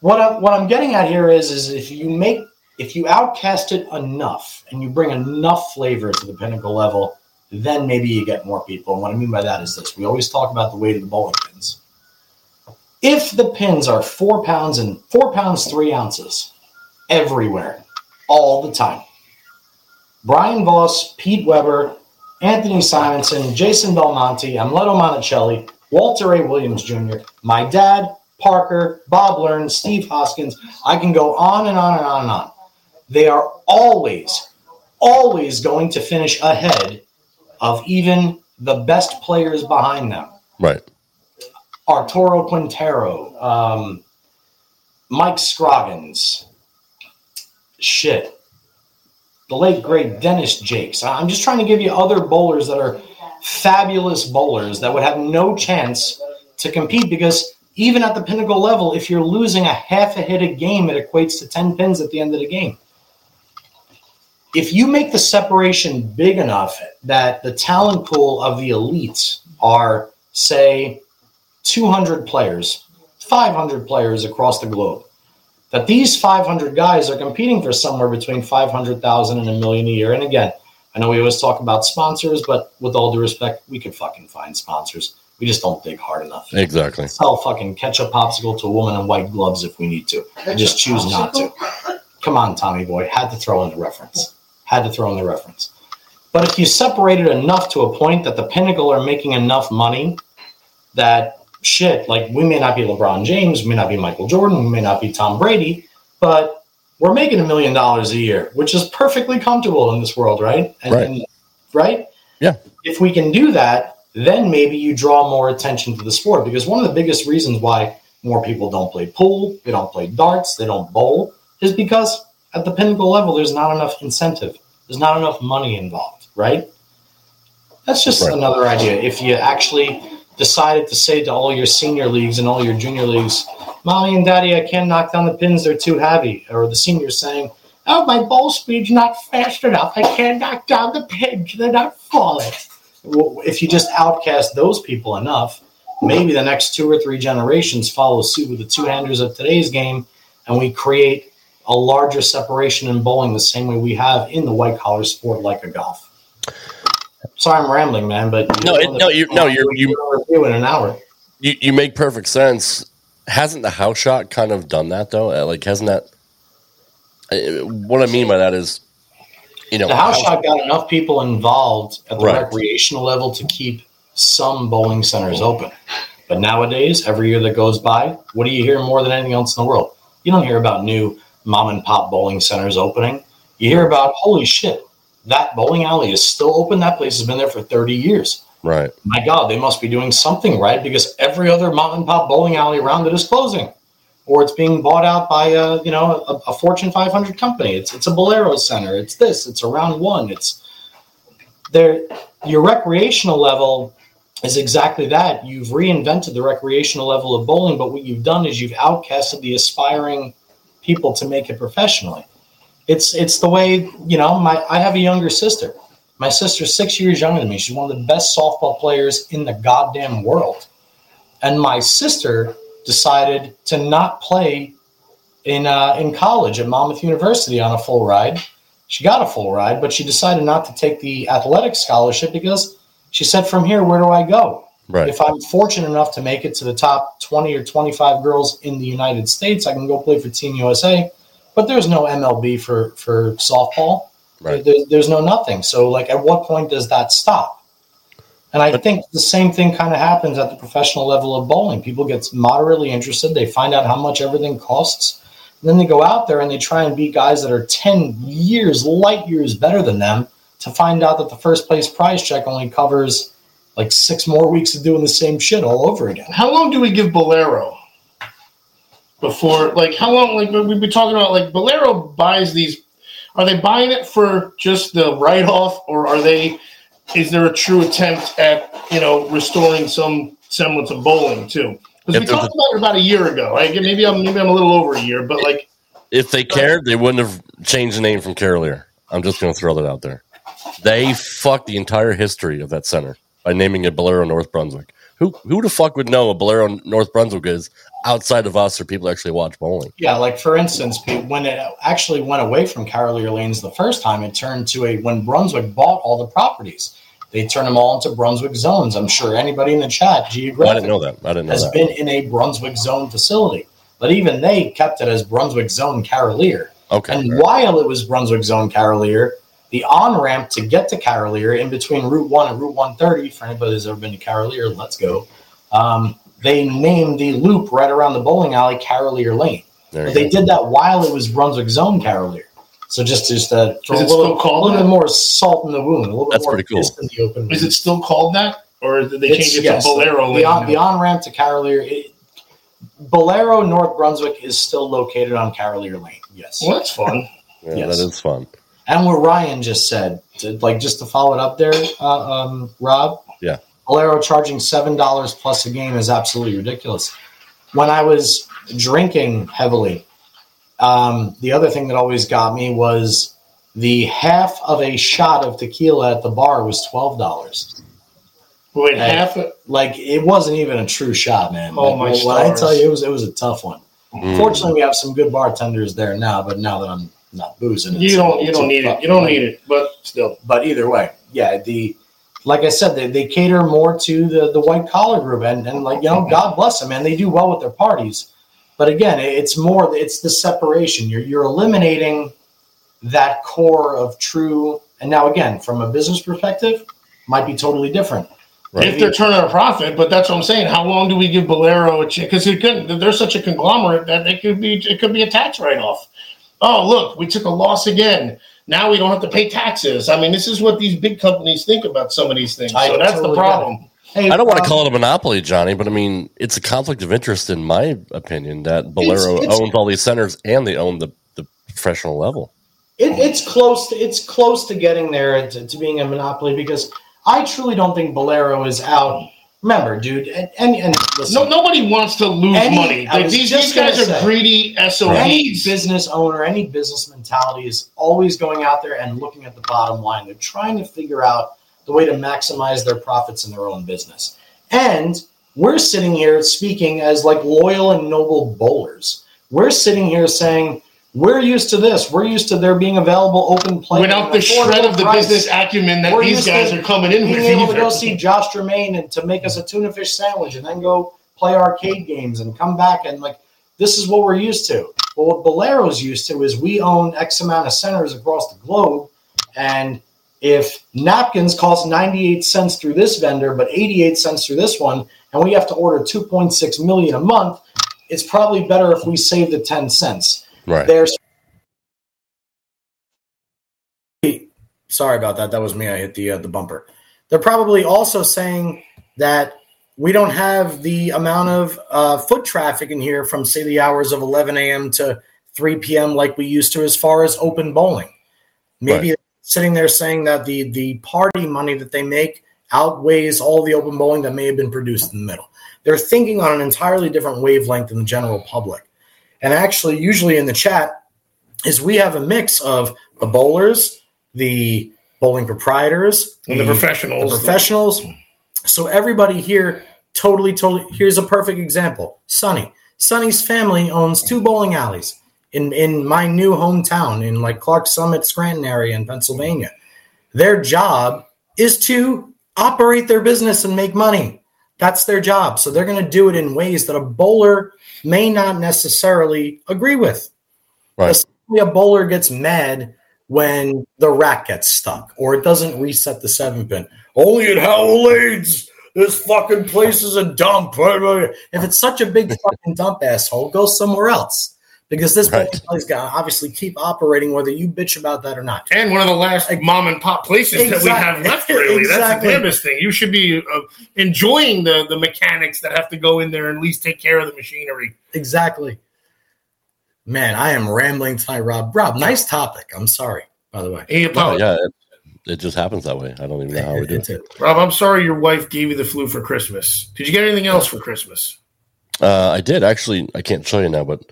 what I'm what I'm getting at here is is if you make if you outcast it enough and you bring enough flavor to the pinnacle level, then maybe you get more people. And what I mean by that is this: we always talk about the weight of the bowling pins. If the pins are four pounds and four pounds three ounces everywhere, all the time, Brian Voss, Pete Weber, Anthony Simonsen, Jason Belmonte, Amleto Monacelli, Walter Ray Williams Jr., my dad, Parker, Bob Learn, Steve Hoskins. I can go on and on and on and on. They are always, always going to finish ahead of even the best players behind them. Right. Arturo Quintero, um, Mike Scroggins, shit, the late great Dennis Jakes. I'm just trying to give you other bowlers that are fabulous bowlers that would have no chance to compete because even at the pinnacle level, if you're losing a half a hit a game, it equates to 10 pins at the end of the game. If you make the separation big enough that the talent pool of the elites are, say, 200 players, 500 players across the globe, that these 500 guys are competing for somewhere between 500,000 and a million a year. And again, I know we always talk about sponsors, but with all due respect, we could fucking find sponsors. We just don't dig hard enough. Exactly. Sell fucking ketchup popsicle to a woman in white gloves if we need to. I just choose not to. Come on, Tommy boy. Had to throw in the reference. Had to throw in the reference. But if you separate it enough to a point that the pinnacle are making enough money that shit, like we may not be LeBron James, we may not be Michael Jordan, we may not be Tom Brady, but we're making a million dollars a year, which is perfectly comfortable in this world, right? And, Right. and- right? Yeah. If we can do that, then maybe you draw more attention to the sport because one of the biggest reasons why more people don't play pool, they don't play darts, they don't bowl, is because at the pinnacle level, there's not enough incentive. There's not enough money involved, right? That's just Right. another idea. If you actually decided to say to all your senior leagues and all your junior leagues, Mommy and Daddy, I can't knock down the pins, they're too heavy. Or the seniors saying, Oh, my ball speed's not fast enough. I can't knock down the pins, they're not falling. If you just outcast those people enough, maybe the next two or three generations follow suit with the two handers of today's game, and we create a larger separation in bowling the same way we have in the white collar sport like a golf. Sorry, I'm rambling, man, but No, it- no, you- no, you're- you- review in an hour. You, you make perfect sense. Hasn't the house shot kind of done that though? Uh, Like, hasn't that? uh, What I mean by that is, you know, The house house- shot got enough people involved at the Right. recreational level to keep some bowling centers open. But nowadays, every year that goes by, what do you hear more than anything else in the world? You don't hear about new mom and pop bowling centers opening. You hear about, holy shit, that bowling alley is still open. That place has been there for 30 years. right? My God, they must be doing something right because every other mom and pop bowling alley around it is closing, or it's being bought out by a you know a, a Fortune 500 company. It's it's a Bowlero center. It's this. It's around one. It's there. Your recreational level is exactly that. You've reinvented the recreational level of bowling, but what you've done is you've outcasted the aspiring people to make it professionally. It's it's the way you know. My I have a younger sister. My sister's six years younger than me. She's one of the best softball players in the goddamn world. And my sister decided to not play in uh, in college at Monmouth University on a full ride. She got a full ride, but she decided not to take the athletic scholarship because she said, "From here, where do I go? Right. If I'm fortunate enough to make it to the top 20 or 25 girls in the United States, I can go play for Team USA. But there's no MLB for for softball. Right. There- there's no nothing. So, like, at what point does that stop? And I think the same thing kind of happens at the professional level of bowling. People get moderately interested. They find out how much everything costs. And then they go out there and they try and beat guys that are 10 years, light years better than them to find out that the first place prize check only covers like six more weeks of doing the same shit all over again. How long do we give Bowlero before? Like, how long? Like we've been talking about, like Bowlero buys these. Are they buying it for just the write off, or are they? Is there a true attempt at you know restoring some semblance of bowling too? Because we talked about it about a year ago. Right? Maybe I'm maybe I'm a little over a year, but like If they cared, they wouldn't have changed the name from Carolier. I'm just going to throw that out there. They fucked the entire history of that center by naming it Bowlero North Brunswick. Who who the fuck would know what Bowlero North Brunswick is outside of us or people actually watch bowling? Yeah, like for instance, when it actually went away from Carolier Lanes the first time, it turned to a when Brunswick bought all the properties, they turned them all into Brunswick zones. I'm sure anybody in the chat I didn't know that. I didn't know has that. been in a Brunswick zone facility, but even they kept it as Brunswick Zone Carolier. Okay. And while it was Brunswick Zone Carolier, the on ramp to get to Carolier in between Route 1 and Route 130, for anybody who's ever been to Carolier, let's go. Um, they named the loop right around the bowling alley Carolier Lane. But they did that while it was Brunswick Zone Carolier. So just just uh, throw a little, called a little bit more salt in the wound, a little bit That's more pretty cool. in the open. is it still called that, or did they It's- change it yes, to Bowlero the Lane? the on ramp to Carolier. It, Bowlero North Brunswick is still located on Carolier Lane. Yes, Well, that's fun. Yeah, yes. That is fun. And what Ryan just said, to, like just to follow it up there, uh, um, Rob. Yeah. Bowlero charging seven dollars plus a game is absolutely ridiculous. When I was drinking heavily, um, the other thing that always got me was the half of a shot of tequila at the bar was twelve dollars. Wait, Hey. half. A, Like it wasn't even a true shot, man. Oh, Like, my when I stars. tell you, it was it was a tough one. Mm. Fortunately, we have some good bartenders there now. But now that I'm not booze, boozing, you don't. You don't need it. You don't need it. But still, But either way, yeah, the like I said, they, they cater more to the the white collar group, and and like you know, God bless them, and They do well with their parties. But again, it's more it's the separation. You're you're eliminating that core of true. And now again, from a business perspective, might be totally different. Right. if they're turning a profit, but that's what I'm saying. How long do we give Bowlero a chance? Because they're such a conglomerate that it could be it could be a tax write off. Oh, look, we took a loss again. Now we don't have to pay taxes. I mean, this is what these big companies think about some of these things. I So that's totally the problem. Hey, I don't want to um, call it a monopoly, Johnny, but I mean, it's a conflict of interest, in my opinion, that Bowlero it's- owns all these centers and they own the, the professional level. It, it's close. To, it's close to getting there to, to being a monopoly because I truly don't think Bowlero is out. Remember, dude, and and, and listen, No, nobody wants to lose Any- money. Like, these, these guys are say. greedy any business owner, any business mentality is always going out there and looking at the bottom line. They're trying to figure out the way to maximize their profits in their own business. And we're sitting here speaking as like loyal and noble bowlers. We're sitting here saying we're used to this. We're used to there being available open play Without the shred of the price. business acumen that We're these guys to are coming in being with. able to either. go see Josh Germain and to make us a tuna fish sandwich and then go play arcade games and come back and like this is what we're used to. But what Bowlero's used to is we own X amount of centers across the globe, and if napkins cost 98 cents through this vendor but 88 cents through this one, and we have to order 2.6 million a month, it's probably better if we save the 10 cents. Right. There's sorry about that. That was me. I hit the uh, the bumper. They're probably also saying that we don't have the amount of uh, foot traffic in here from say the hours of 11 a.m. to 3 p.m. like we used to as far as open bowling. Maybe sitting there saying that the the party money that they make outweighs all the open bowling that may have been produced in the middle. They're thinking on an entirely different wavelength than the general public. And actually, usually in the chat, is we have a mix of the bowlers, the bowling proprietors, And the professionals. the professionals. So everybody here totally, totally. Here's a perfect example Sonny. Sonny's family owns two bowling alleys in, in my new hometown in like Clark Summit, Scranton area in Pennsylvania. Their job is to operate their business and make money. That's their job. So they're going to do it in ways that a bowler may not necessarily agree with. Right. Especially a bowler gets mad when the rack gets stuck or it doesn't reset the seven pin. Only at Howell. This fucking place is a dump. If it's such a big fucking dump, asshole, go somewhere else. Because this Right. place got to obviously keep operating whether you bitch about that or not. And one of the last mom and pop places that we have left, really. Exactly. That's the damnedest thing. You should be uh, enjoying the, the mechanics that have to go in there and at least take care of the machinery. Exactly. Man, I am rambling tonight, Rob. Rob, nice topic. I'm sorry, by the way. Hey, Oh, yeah, it, it just happens that way. I don't even know how we do it. it. Rob, I'm sorry your wife gave you the flu for Christmas. Did you get anything else for Christmas? Uh, I did actually. I can't show you now, but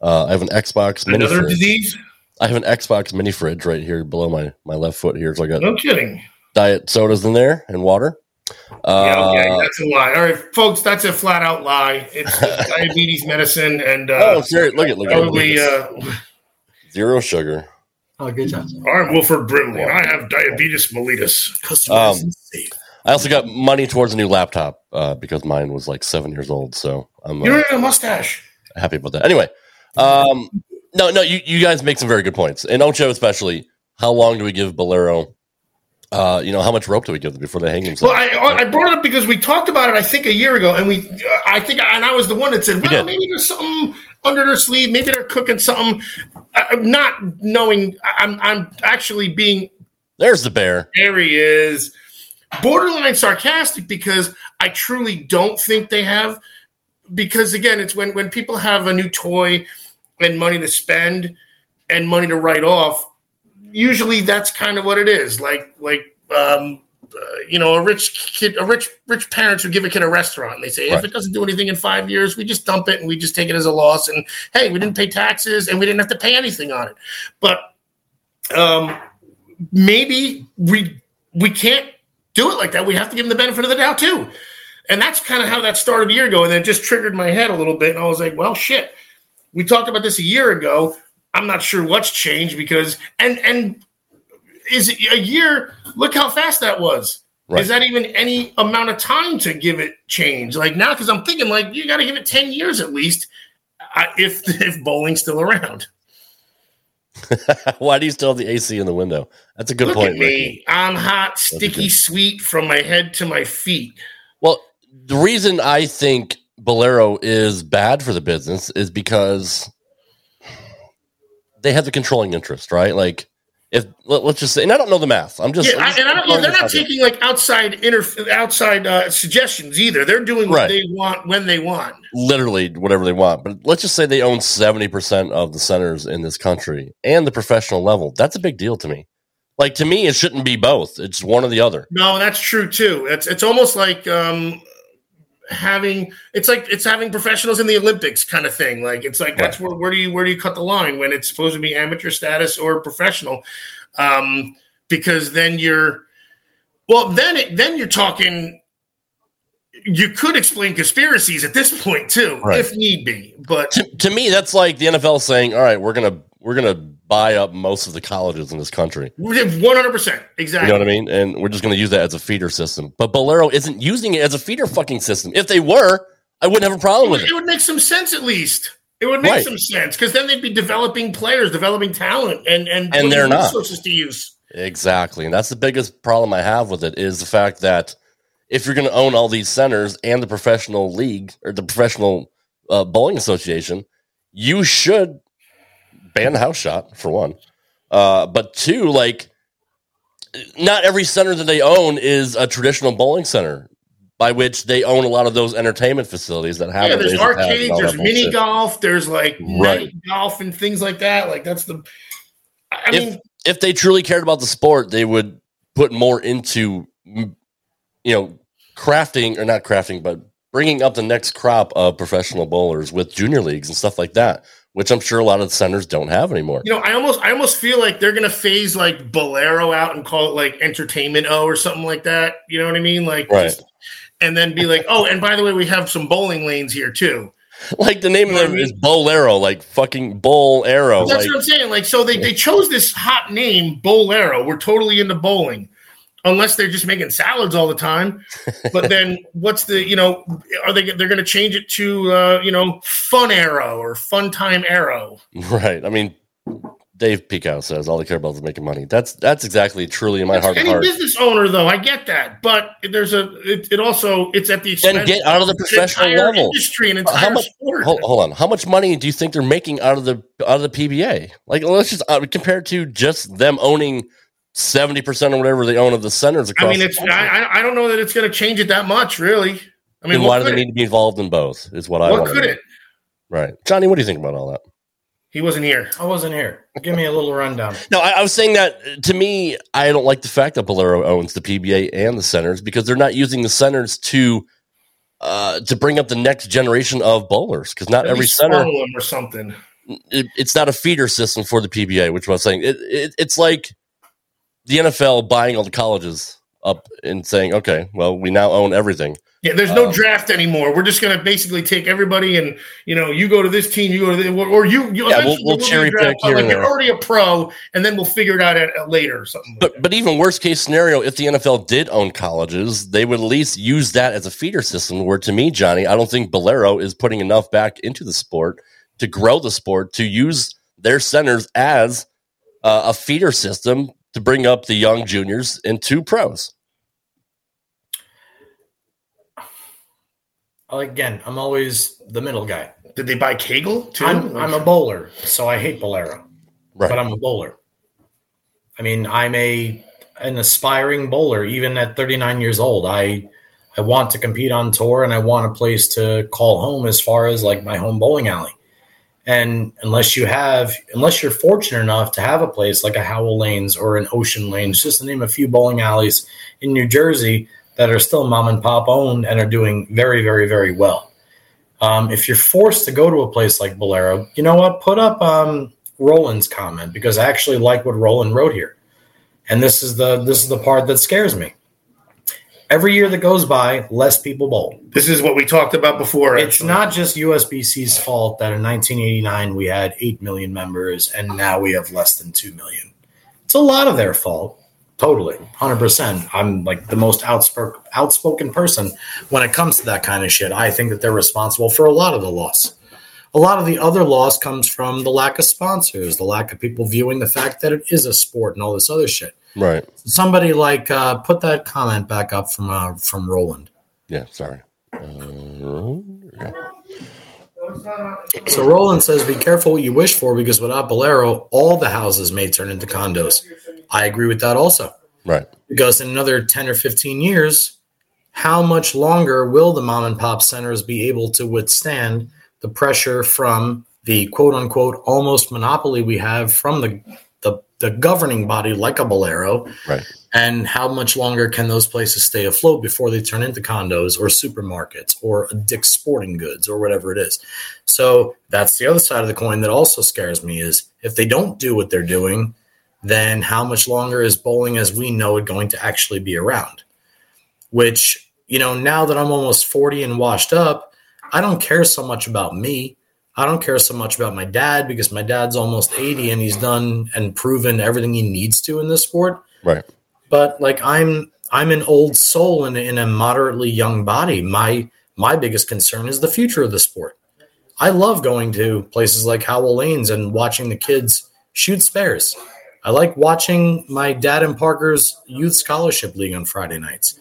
uh, I have an Xbox mini Another fridge. disease? I have an Xbox mini fridge right here below my my left foot here. So I got No kidding. diet sodas in there and water. Yeah, Uh, okay, that's a lie. All right, folks, that's a flat out lie. It's diabetes medicine and oh, uh. Look at look at probably it. uh, zero sugar. Oh, good job. I'm Wilford Brimley, and I have diabetes mellitus. Customers Um. I also got money towards a new laptop uh, because mine was like seven years old. So I'm You uh, don't have a mustache. happy about that. Anyway, um, no, no, you, you guys make some very good points, and Ocho especially. How long do we give Bowlero? Uh, you know, how much rope do we give them before they hang themselves? Well, I, I brought it up because we talked about it, I think, a year ago, and we, I think, and I was the one that said, well, did. maybe there's something under their sleeve, maybe they're cooking something, uh, not knowing. I'm, I'm actually being There's the bear. there he is, borderline sarcastic because I truly don't think they have. Because again, it's when when people have a new toy and money to spend and money to write off. Usually, that's kind of what it is. Like like um, uh, you know, a rich kid, a rich rich parents would give a kid a restaurant. And they say, Right. if it doesn't do anything in five years, we just dump it and we just take it as a loss. And hey, we didn't pay taxes and we didn't have to pay anything on it. But um, maybe we we can't do it like that. We have to give them the benefit of the doubt too. And that's kind of how that started a year ago. And then it just triggered my head a little bit. And I was like, well, shit. We talked about this a year ago. I'm not sure what's changed because and and is it a year? Look how fast that was. Right. Is that even any amount of time to give it change? Like now, because I'm thinking like you got to give it 10 years at least uh, if if bowling's still around. Why do you still have the AC in the window? That's a good Look point. at Ricky. me. I'm hot, sticky, sweet from my head to my feet. Well, the reason I think Bowlero is bad for the business is because they have the controlling interest, right? Like, if let, us just say, and I don't know the math. I'm just, Yeah, I'm I, and I they're not taking like outside inter, outside uh, suggestions either. They're doing what Right. they want when they want. literally whatever they want. But let's just say they own 70% of the centers in this country and the professional level. That's a big deal to me. Like, to me, it shouldn't be both. It's one or the other. No, that's true too. It's it's almost like um, having it's like it's having professionals in the Olympics kind of thing. Like it's like that's where where do you where do you cut the line when it's supposed to be amateur status or professional? Um, because then you're well then it, then you're talking. You could explain conspiracies at this point too, Right. if need be. But To, to me, that's like the NFL saying, all right, we're going to, we're going to buy up most of the colleges in this country. one hundred percent exactly. You know what I mean? And we're just going to use that as a feeder system. But Bowlero isn't using it as a feeder fucking system. If they were, I wouldn't have a problem with It it. would make some sense at least. It would make Right. some sense because then they'd be developing players, developing talent, and and, And they're not. resources to use. Exactly. And that's the biggest problem I have with it is the fact that if you're going to own all these centers and the professional league or the professional uh, bowling association, you should ban the house shot for one. Uh, but two, like, not every center that they own is a traditional bowling center, by which they own a lot of those entertainment facilities that have Yeah, there's laser pads and arcades, there's mini bullshit. golf, there's like Right. night golf and things like that. Like that's the. I if mean, if they truly cared about the sport, they would put more into you know crafting or not crafting, but bringing up the next crop of professional bowlers with junior leagues and stuff like that. Which I'm sure a lot of the centers don't have anymore. You know, I almost I almost feel like they're gonna phase like Bowlero out and call it like Entertainment O or something like that. You know what I mean? Like, Right. just- and then be like, oh, and by the way, we have some bowling lanes here too. Like the name of them is Bowlero, like fucking Bowl Arrow. That's Like, what I'm saying. Like, so they, they chose this hot name, Bowlero. We're totally into bowling, unless they're just making salads all the time. But then, what's the you know? Are they they're going to change it to uh, you know Fun Arrow or Fun Time Arrow? right. I mean, Dave Pico says all they care about is making money. That's that's exactly truly in my heart of Any hearts. business owner, though, I get that, but there's a it, it also it's at the expense get out of the professional level. industry and How entire much? sport. Hold, hold on. How much money do you think they're making out of the out of the PBA? Like, let's just uh, compare it to just them owning seventy percent or whatever they own of the centers across. I mean, it's. I, I- I don't know that it's going to change it that much, really. I mean, then why do they it? need to be involved in both? Is what I What want. could it? Right, Johnny. What do you think about all that? He wasn't here. I wasn't here. Give me a little rundown. No, I, I was saying that to me, I don't like the fact that Bowlero owns the PBA and the centers because they're not using the centers to uh, to bring up the next generation of bowlers. Because not At every center, or something. it, it's not a feeder system for the PBA, which I was saying it, it, it's like the NFL buying all the colleges up and saying, okay, well, we now own everything. Yeah, there's no Um, draft anymore. We're just going to basically take everybody and you know, you go to this team, you go to the, or you, you Yeah, we'll- we'll cherry pick here like you're already a pro, and then we'll figure it out at, at later or something. like But but even worst case scenario, if the NFL did own colleges, they would at least use that as a feeder system. Where to me, Johnny, I don't think Bowlero is putting enough back into the sport to grow the sport to use their centers as uh, a feeder system to bring up the young juniors into pros. Again, I'm always the middle guy. Did they buy Kegel too? I'm, I'm a bowler, so I hate Bowlero, Right. but I'm a bowler. I mean, I'm a an aspiring bowler, even at 39 years old. I I want to compete on tour, and I want a place to call home as far as like my home bowling alley. And unless you have, unless you're fortunate enough to have a place like a Howell Lanes or an Ocean Lanes, just to name a few bowling alleys in New Jersey that are still mom and pop owned and are doing very, very, very well. Um, if you're forced to go to a place like Bowlero, you know what? Put up um, Roland's comment because I actually like what Roland wrote here, and this is the this is the part that scares me. Every year that goes by, less people bowl. This is what we talked about before. It's actually. not just USBC's fault that in 1989 we had 8 million members and now we have less than 2 million. It's a lot of their fault. Totally. 100%. I'm like the most outspoken, outspoken person when it comes to that kind of shit. I think that they're responsible for a lot of the loss. A lot of the other loss comes from the lack of sponsors, the lack of people viewing the fact that it is a sport and all this other shit. Right. Somebody like uh, put that comment back up from uh, from Roland. Yeah. Sorry. Uh, yeah. So Roland says, "Be careful what you wish for, because without Bowlero, all the houses may turn into condos." I agree with that also, Right. because in another ten or fifteen years, how much longer will the mom and pop centers be able to withstand the pressure from the quote unquote almost monopoly we have from the the, governing body like a Bowlero? Right. and how much longer can those places stay afloat before they turn into condos or supermarkets or Dick's Sporting Goods or whatever it is. So that's the other side of the coin that also scares me is if they don't do what they're doing, then how much longer is bowling as we know it going to actually be around? Which, you know, now that I'm almost 40 and washed up, I don't care so much about me. I don't care so much about my dad because my dad's almost 80 and he's done and proven everything he needs to in this sport Right. but like I'm I'm an old soul in, in a moderately young body. My my biggest concern is the future of the sport. I love going to places like Howell Lanes and watching the kids shoot spares. I like watching my dad and Parker's youth scholarship league on Friday nights.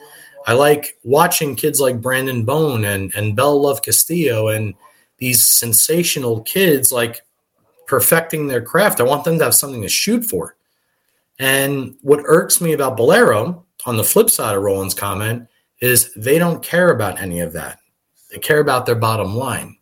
I like watching kids like Brandon Bohn and and Bell Love Castillo and these sensational kids like perfecting their craft. I want them to have something to shoot for. And what irks me about Bowlero, on the flip side of Roland's comment, is they don't care about any of that. They care about their bottom line.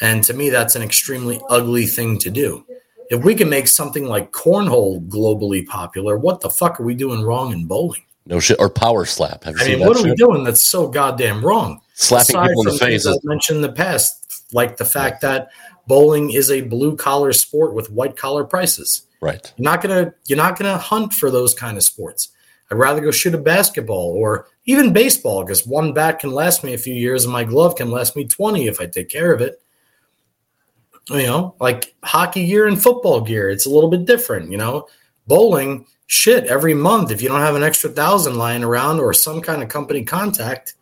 And to me, that's an extremely ugly thing to do. If we can make something like cornhole globally popular, what the fuck are we doing wrong in bowling? No shit. Or power slap. Have you I seen mean, that what are we doing that's so goddamn wrong? Slapping Aside people in the face. I've mentioned in the past, like the fact that bowling is a blue collar sport with white collar prices. Right. You're not gonna you're not gonna hunt for those kind of sports. I'd rather go shoot a basketball or even baseball because one bat can last me a few years and my glove can last me 20 if I take care of it. You know, like hockey gear and football gear, it's a little bit different. You know, bowling, shit, every month, if you don't have an extra thousand lying around or some kind of company contact,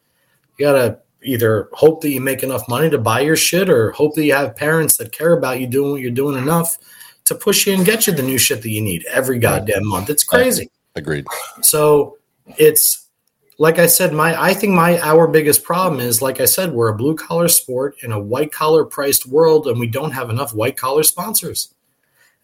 you gotta either hope that you make enough money to buy your shit or hope that you have parents that care about you doing what you're doing enough to push you and get you the new shit that you need every goddamn month. It's crazy. Agreed. So it's like I said, my I think my our biggest problem is like I said, we're a blue collar sport in a white collar priced world, and we don't have enough white collar sponsors.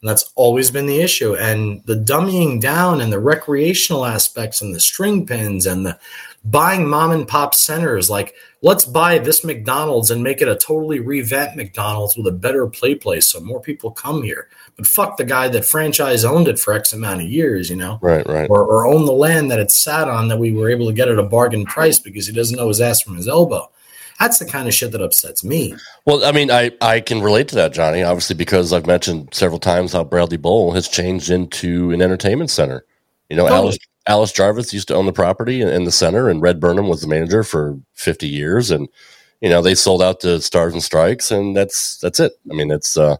And that's always been the issue. And the dummying down and the recreational aspects and the string pins and the buying mom and pop centers, like let's buy this McDonald's and make it a totally revamped McDonald's with a better play place so more people come here. But fuck the guy that franchise owned it for X amount of years, you know? Right, right. or, or own the land that it sat on that we were able to get at a bargain price because he doesn't know his ass from his elbow. That's the kind of shit that upsets me. Well, I mean, I, I can relate to that, Johnny, obviously, because I've mentioned several times how Bradley Bowl has changed into an entertainment center. You know, Totally. Alice, Alice Jarvis used to own the property in, the center, and Red Burnham was the manager for 50 years. And, you know, they sold out to Stars and Strikes, and that's that's it. I mean, it's uh,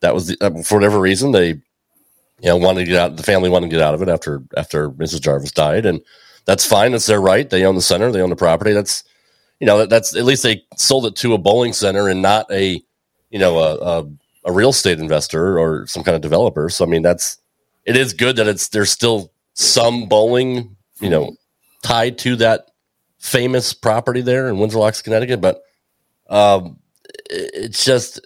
that was the, uh, for whatever reason they, you know, wanted to get out. The family wanted to get out of it after after Mrs. Jarvis died, and that's fine. It's their right. They own the center. They own the property. That's you know, that, that's at least they sold it to a bowling center and not a, you know, a, a, a real estate investor or some kind of developer. So, I mean, that's, it is good that it's, there's still some bowling, you know, tied to that famous property there in Windsor Locks, Connecticut. But, um, it's just,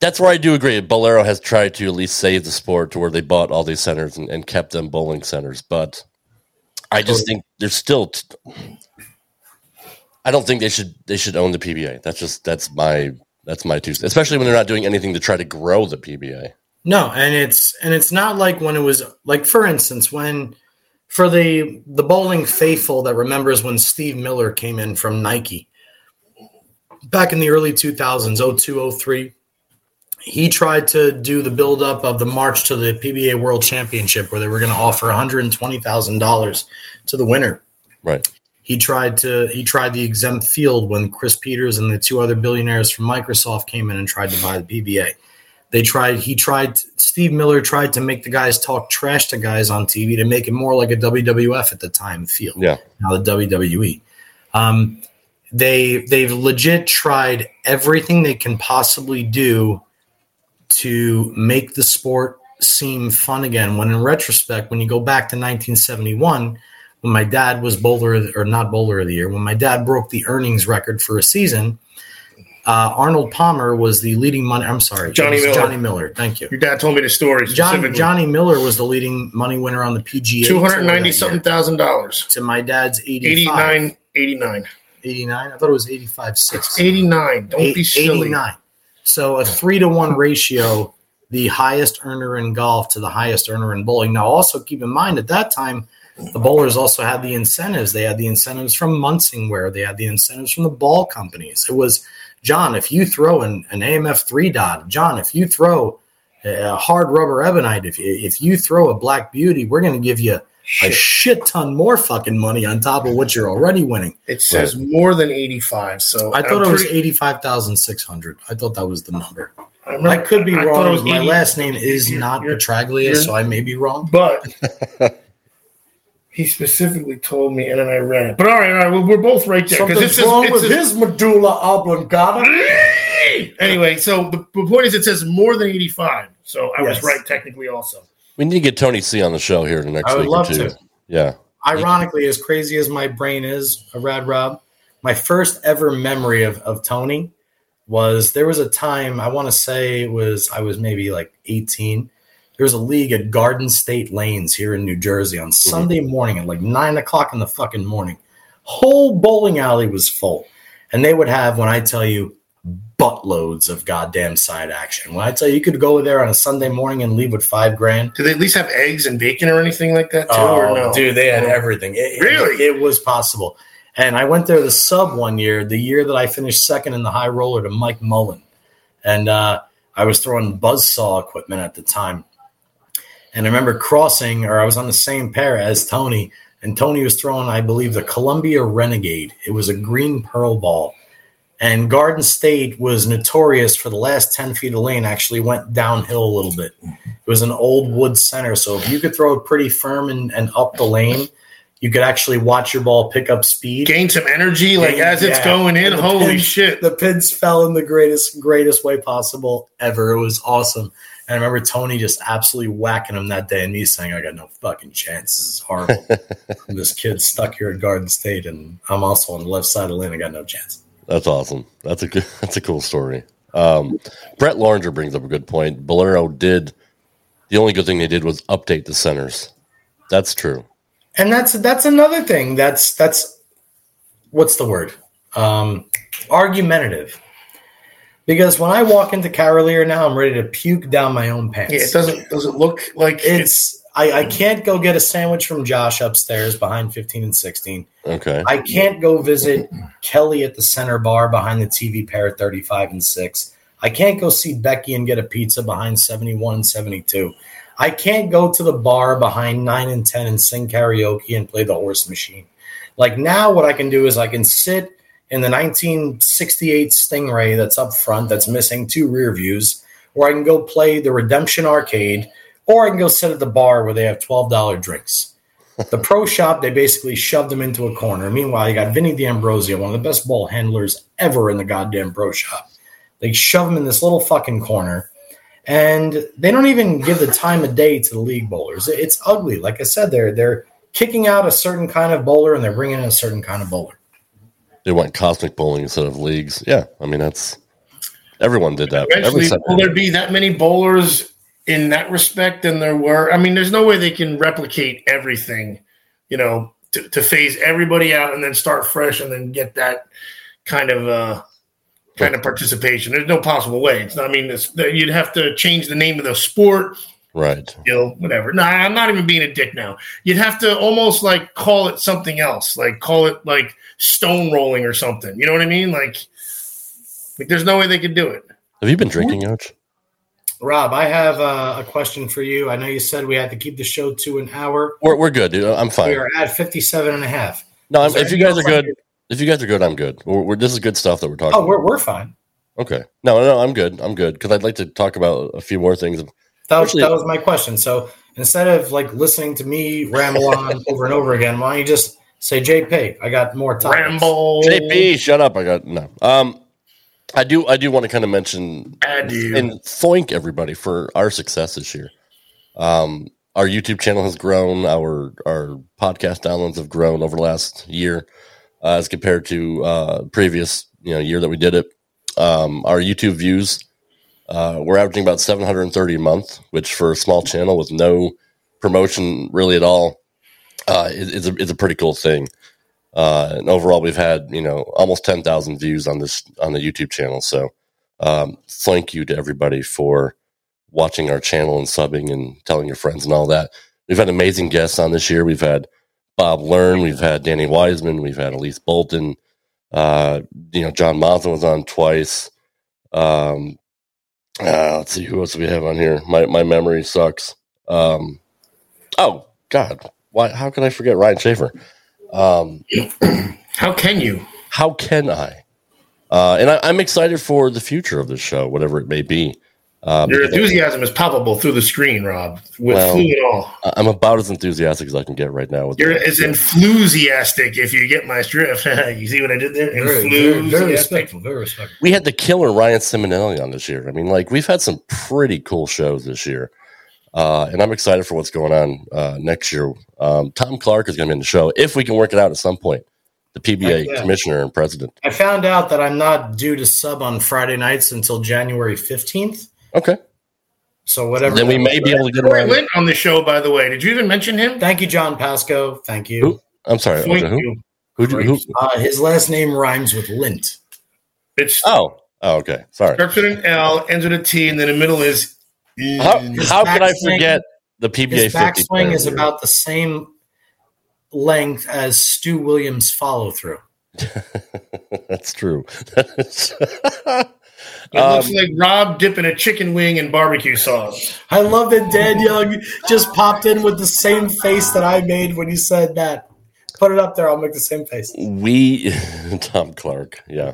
that's where I do agree. Bowlero has tried to at least save the sport to where they bought all these centers and, and kept them bowling centers. But I just think there's still, t- I don't think they should they should own the PBA. That's just that's my that's my two. Especially when they're not doing anything to try to grow the PBA. No, and it's and it's not like when it was like for instance when for the the bowling faithful that remembers when Steve Miller came in from Nike back in the early 2000s 02 03 he tried to do the build up of the march to the PBA World Championship where they were going to offer $120,000 to the winner. Right. He tried to he tried the exempt field when Chris Peters and the two other billionaires from Microsoft came in and tried to buy the PBA. They tried he tried Steve Miller tried to make the guys talk trash to guys on TV to make it more like a WWF at the time feel. Yeah. Now the WWE. Um, they they've legit tried everything they can possibly do to make the sport seem fun again. When in retrospect, when you go back to 1971, when my dad was bowler or not bowler of the year, when my dad broke the earnings record for a season, uh, Arnold Palmer was the leading money. I'm sorry, Johnny Miller. Johnny Miller. Thank you. Your dad told me the story. John. Johnny Miller was the leading money winner on the PGA. two hundred tour ninety that something year. thousand dollars. to my dad's 85. 89, 89. 89. I thought it was 85 6. 89. Don't be Eight- silly. 89. So a three to one ratio, the highest earner in golf to the highest earner in bowling. Now, also keep in mind at that time, the bowlers also had the incentives. They had the incentives from Munsingwear. They had the incentives from the ball companies. It was John, if you throw an, an AMF three dot, John, if you throw a hard rubber ebonite, if you, if you throw a black beauty, we're going to give you a shit ton more fucking money on top of what you're already winning. It says more than 85. So I thought I'm it was pretty- 85,600. I thought that was the number. I, remember- I could be I wrong. My 80 last name is You're- not Petraglia, so I may be wrong. But he specifically told me, and then I read it. But all right, all right, well, we're both right there because it's just, it's just- medulla oblongata. anyway. So the, the point is, it says more than 85. So I was right technically, also. We need to get Tony C on the show here the next I would week love or two. to. Yeah. Ironically, as crazy as my brain is, a rad Rob, my first ever memory of, of Tony was there was a time I want to say it was I was maybe like 18. There was a league at Garden State Lanes here in New Jersey on Sunday morning at like nine o'clock in the fucking morning. Whole bowling alley was full. And they would have, when I tell you, buttloads of goddamn side action. When I tell you you could go there on a Sunday morning and leave with five grand. Do they at least have eggs and bacon or anything like that too? Oh, or no? dude, they had everything. It, Really? It, it was possible. And I went there the sub one year, the year that I finished second in the high roller to Mike Mullen. and uh, I was throwing buzzsaw equipment at the time. And I remember crossing, or I was on the same pair as Tony, and Tony was throwing, I believe, the Columbia Renegade. It was a green pearl ball. And Garden State was notorious for the last 10 feet of lane, actually went downhill a little bit. It was an old wood center. So if you could throw it pretty firm and, and up the lane, you could actually watch your ball pick up speed. Gain some energy, like as it's Yeah. going in. Holy pins- shit! The pins fell in the greatest, greatest way possible ever. It was awesome. And I remember Tony just absolutely whacking him that day and me saying, I got no fucking chance. This is horrible. This kid stuck here at Garden State and I'm also on the left side of the lane. I got no chance. That's awesome. That's a good, that's a cool story. Um, Brett Loringer brings up a good point. Bolero did the only good thing they did was update the centers. That's true. And that's that's another thing. That's that's what's the word? Um, argumentative. Because when I walk into Carolier now, I'm ready to puke down my own pants. Yeah, it doesn't doesn't look like It's I, I can't go get a sandwich from Josh upstairs behind 15 and 16. Okay. I can't go visit Kelly at the center bar behind the TV pair at 35 and 6. I can't go see Becky and get a pizza behind 71 and 72. I can't go to the bar behind 9 and 10 and sing karaoke and play the horse machine. Like now, what I can do is I can sit in the 1968 Stingray that's up front, that's missing two rear views, or I can go play the Redemption Arcade, or I can go sit at the bar where they have $12 drinks. The pro shop, they basically shoved them into a corner. Meanwhile, you got Vinny D'Ambrosio, one of the best ball handlers ever in the goddamn pro shop. They shove him in this little fucking corner, and they don't even give the time of day to the league bowlers. It's ugly. Like I said, they're they're kicking out a certain kind of bowler and they're bringing in a certain kind of bowler. They went cosmic bowling instead of leagues. Yeah. I mean, that's everyone did that. Eventually, will there be that many bowlers in that respect than there were? I mean, there's no way they can replicate everything, you know, to, to phase everybody out and then start fresh and then get that kind of uh kind of participation. There's no possible way. It's not, I mean, it's, you'd have to change the name of the sport, right. you know, whatever. No, I'm not even being a dick now. You'd have to almost like call it something else, like call it like stone rolling or something. You know what I mean? Like, like there's no way they could do it. Have you been drinking, Ouch? Rob, I have uh, a question for you. I know you said we had to keep the show to an hour. We're, we're good, dude. I'm fine we are at 57 and a half. No, I'm, if you guys are anything else good, if you guys are good, I'm good. We're, we're, this is good stuff that we're talking. Oh, we're, we're fine. Okay. No, no, I'm good. I'm good because I'd like to talk about a few more things. That was, that was my question. So instead of like listening to me ramble on over and over again, why don't you just say, JP, I got more topics. Ramble. JP, shut up! I got no. Um, I do. I do want to kind of mention I and thank everybody for our success this year. Um, our YouTube channel has grown. Our our podcast downloads have grown over the last year uh, as compared to uh, previous you know year that we did it. Um, our YouTube views uh, we're averaging about 730 a month, which for a small channel with no promotion really at all uh, is, a, is a pretty cool thing. Uh, and overall, we've had you know almost 10,000 views on this on the YouTube channel. So um, thank you to everybody for watching our channel and subbing and telling your friends and all that. We've had amazing guests on this year. We've had Bob Learn, we've had Danny Wiseman, we've had Elise Bolton. Uh, you know, John Mazza was on twice. Um, uh, let's see who else we have on here. My my memory sucks. Um, oh God, why? How can I forget Ryan Shafer? Um, How can you? how can I? Uh, and I, I'm excited for the future of this show, whatever it may be. Um, Your enthusiasm is palpable through the screen, Rob, with Well, flu and all. I'm about as enthusiastic as I can get right now. With You're that. as enthusiastic if you get my drift. you see what I did there? Very, very, very respectful. Very respectful. we had the killer Ryan Ciminelli on this year. I mean, like we've had some pretty cool shows this year, uh, and I'm excited for what's going on uh, next year. Um, Tom Clark is going to be in the show if we can work it out at some point. The PBA Heck yeah. commissioner and president. I found out that I'm not due to sub on Friday nights until January 15th. Okay, So whatever. then we may be able to get Corey around. Lint on the show, by the way. Did you even mention him? Thank you, John Pasco. Thank you. Who? I'm sorry. Thank who? you. Who? Who? who? Uh, his last name rhymes with lint. It's Oh, oh, okay. Sorry. starts with an L, ends with a T, and then the middle is. How, His how could I forget the PBA His backswing is about the same length as Stu Williams' follow through. That's true. It looks um, like Rob dipping a chicken wing in barbecue sauce. I love that Dan Young just popped in with the same face that I made when you said that. Put it up there. I'll make the same face. We, Tom Clark, yeah.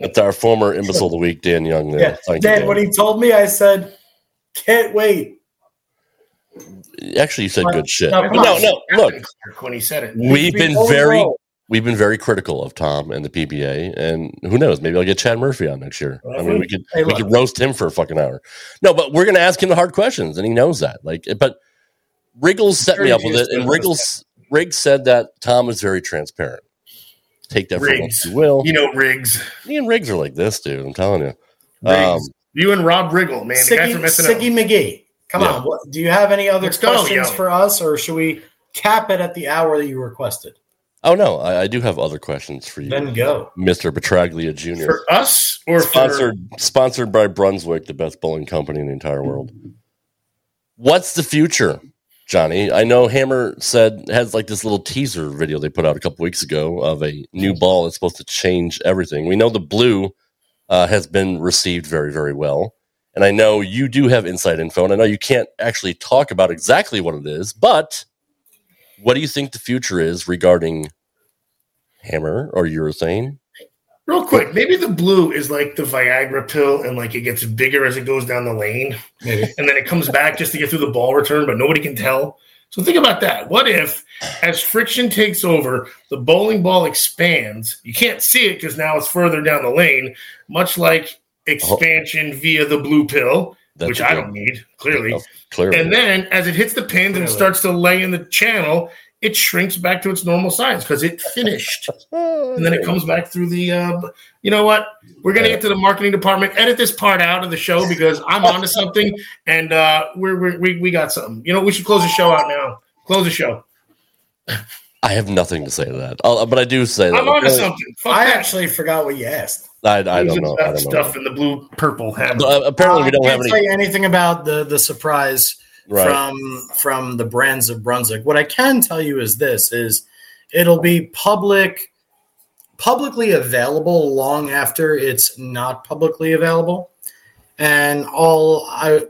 That's our former imbecile of the week, Dan Young. There. Yeah. Thank you, Dan, Dan. when he told me, I said, can't wait. Actually, you said good shit. No, No, no, look, when he said it. we've been very, no. We've been very critical of Tom and the PBA, and who knows? Maybe I'll get Chad Murphy on next year. I mean, we could Hey, we look. could roast him for a fucking hour. No, but we're gonna ask him the hard questions, and he knows that. Like, but Richgels set me up with it, and gonna Richgels Riggs said that Tom is very transparent. Take that for what Riggs. you will. You know Riggs. Me and Riggs are like this, dude. I'm telling you. Riggs. Um, you and Rob Riggle, man. The guys Siggy, are messing Siggy. McGee. Come Yeah. on. What, do you have any other Let's questions yo. for us, or should we cap it at the hour that you requested? Oh no, I, I do have other questions for you, Then go. Mr. Petraglia Jr. For us or for sponsored sponsored by Brunswick, the best bowling company in the entire world. What's the future, Johnny? I know Hammer said has like this little teaser video they put out a couple weeks ago of a new ball that's supposed to change everything. We know the blue uh, has been received very very well, and I know you do have inside info, and I know you can't actually talk about exactly what it is, but what do you think the future is regarding Hammer or urethane? Real quick, maybe the blue is like the Viagra pill, and like it gets bigger as it goes down the lane, and then it comes back just to get through the ball return, but nobody can tell. So think about that. What if, as friction takes over, the bowling ball expands? You can't see it because now it's further down the lane, much like oh. expansion via the blue pill, That's which I don't need clearly. Oh, clearly. And then as it hits the pins and starts to lay in the channel, it shrinks back to its normal size because it finished. and then it comes back through the. Uh, you know what? We're gonna get to the marketing department. Edit this part out of the show because I'm onto something, and uh, we're, we're, we we got something. You know, we should close the show out now. Close the show. I have nothing to say to that, I'll, but I do say that. I'm onto Really, something. Fuck I that. actually forgot what you asked. I, I don't Use know. that I don't know. stuff in the blue purple hammer. Uh, apparently, we don't have can't any. tell anything about the the surprise Right. from from the brands of Brunswick. What I can tell you is this: is it'll be public, publicly available long after it's not publicly available, and all I.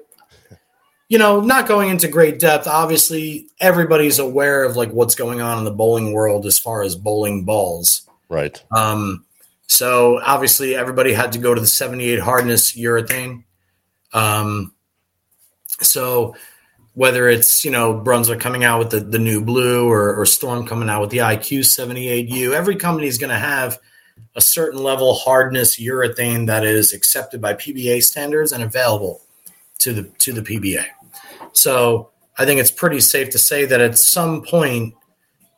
You know, not going into great depth. Obviously, everybody's aware of like what's going on in the bowling world as far as bowling balls. Right. Um, so obviously, everybody had to go to the 78 hardness urethane. Um, so whether it's you know Brunswick coming out with the, the new blue or, or Storm coming out with the IQ 78U, every company is going to have a certain level hardness urethane that is accepted by PBA standards and available to the to the PBA. So I think it's pretty safe to say that at some point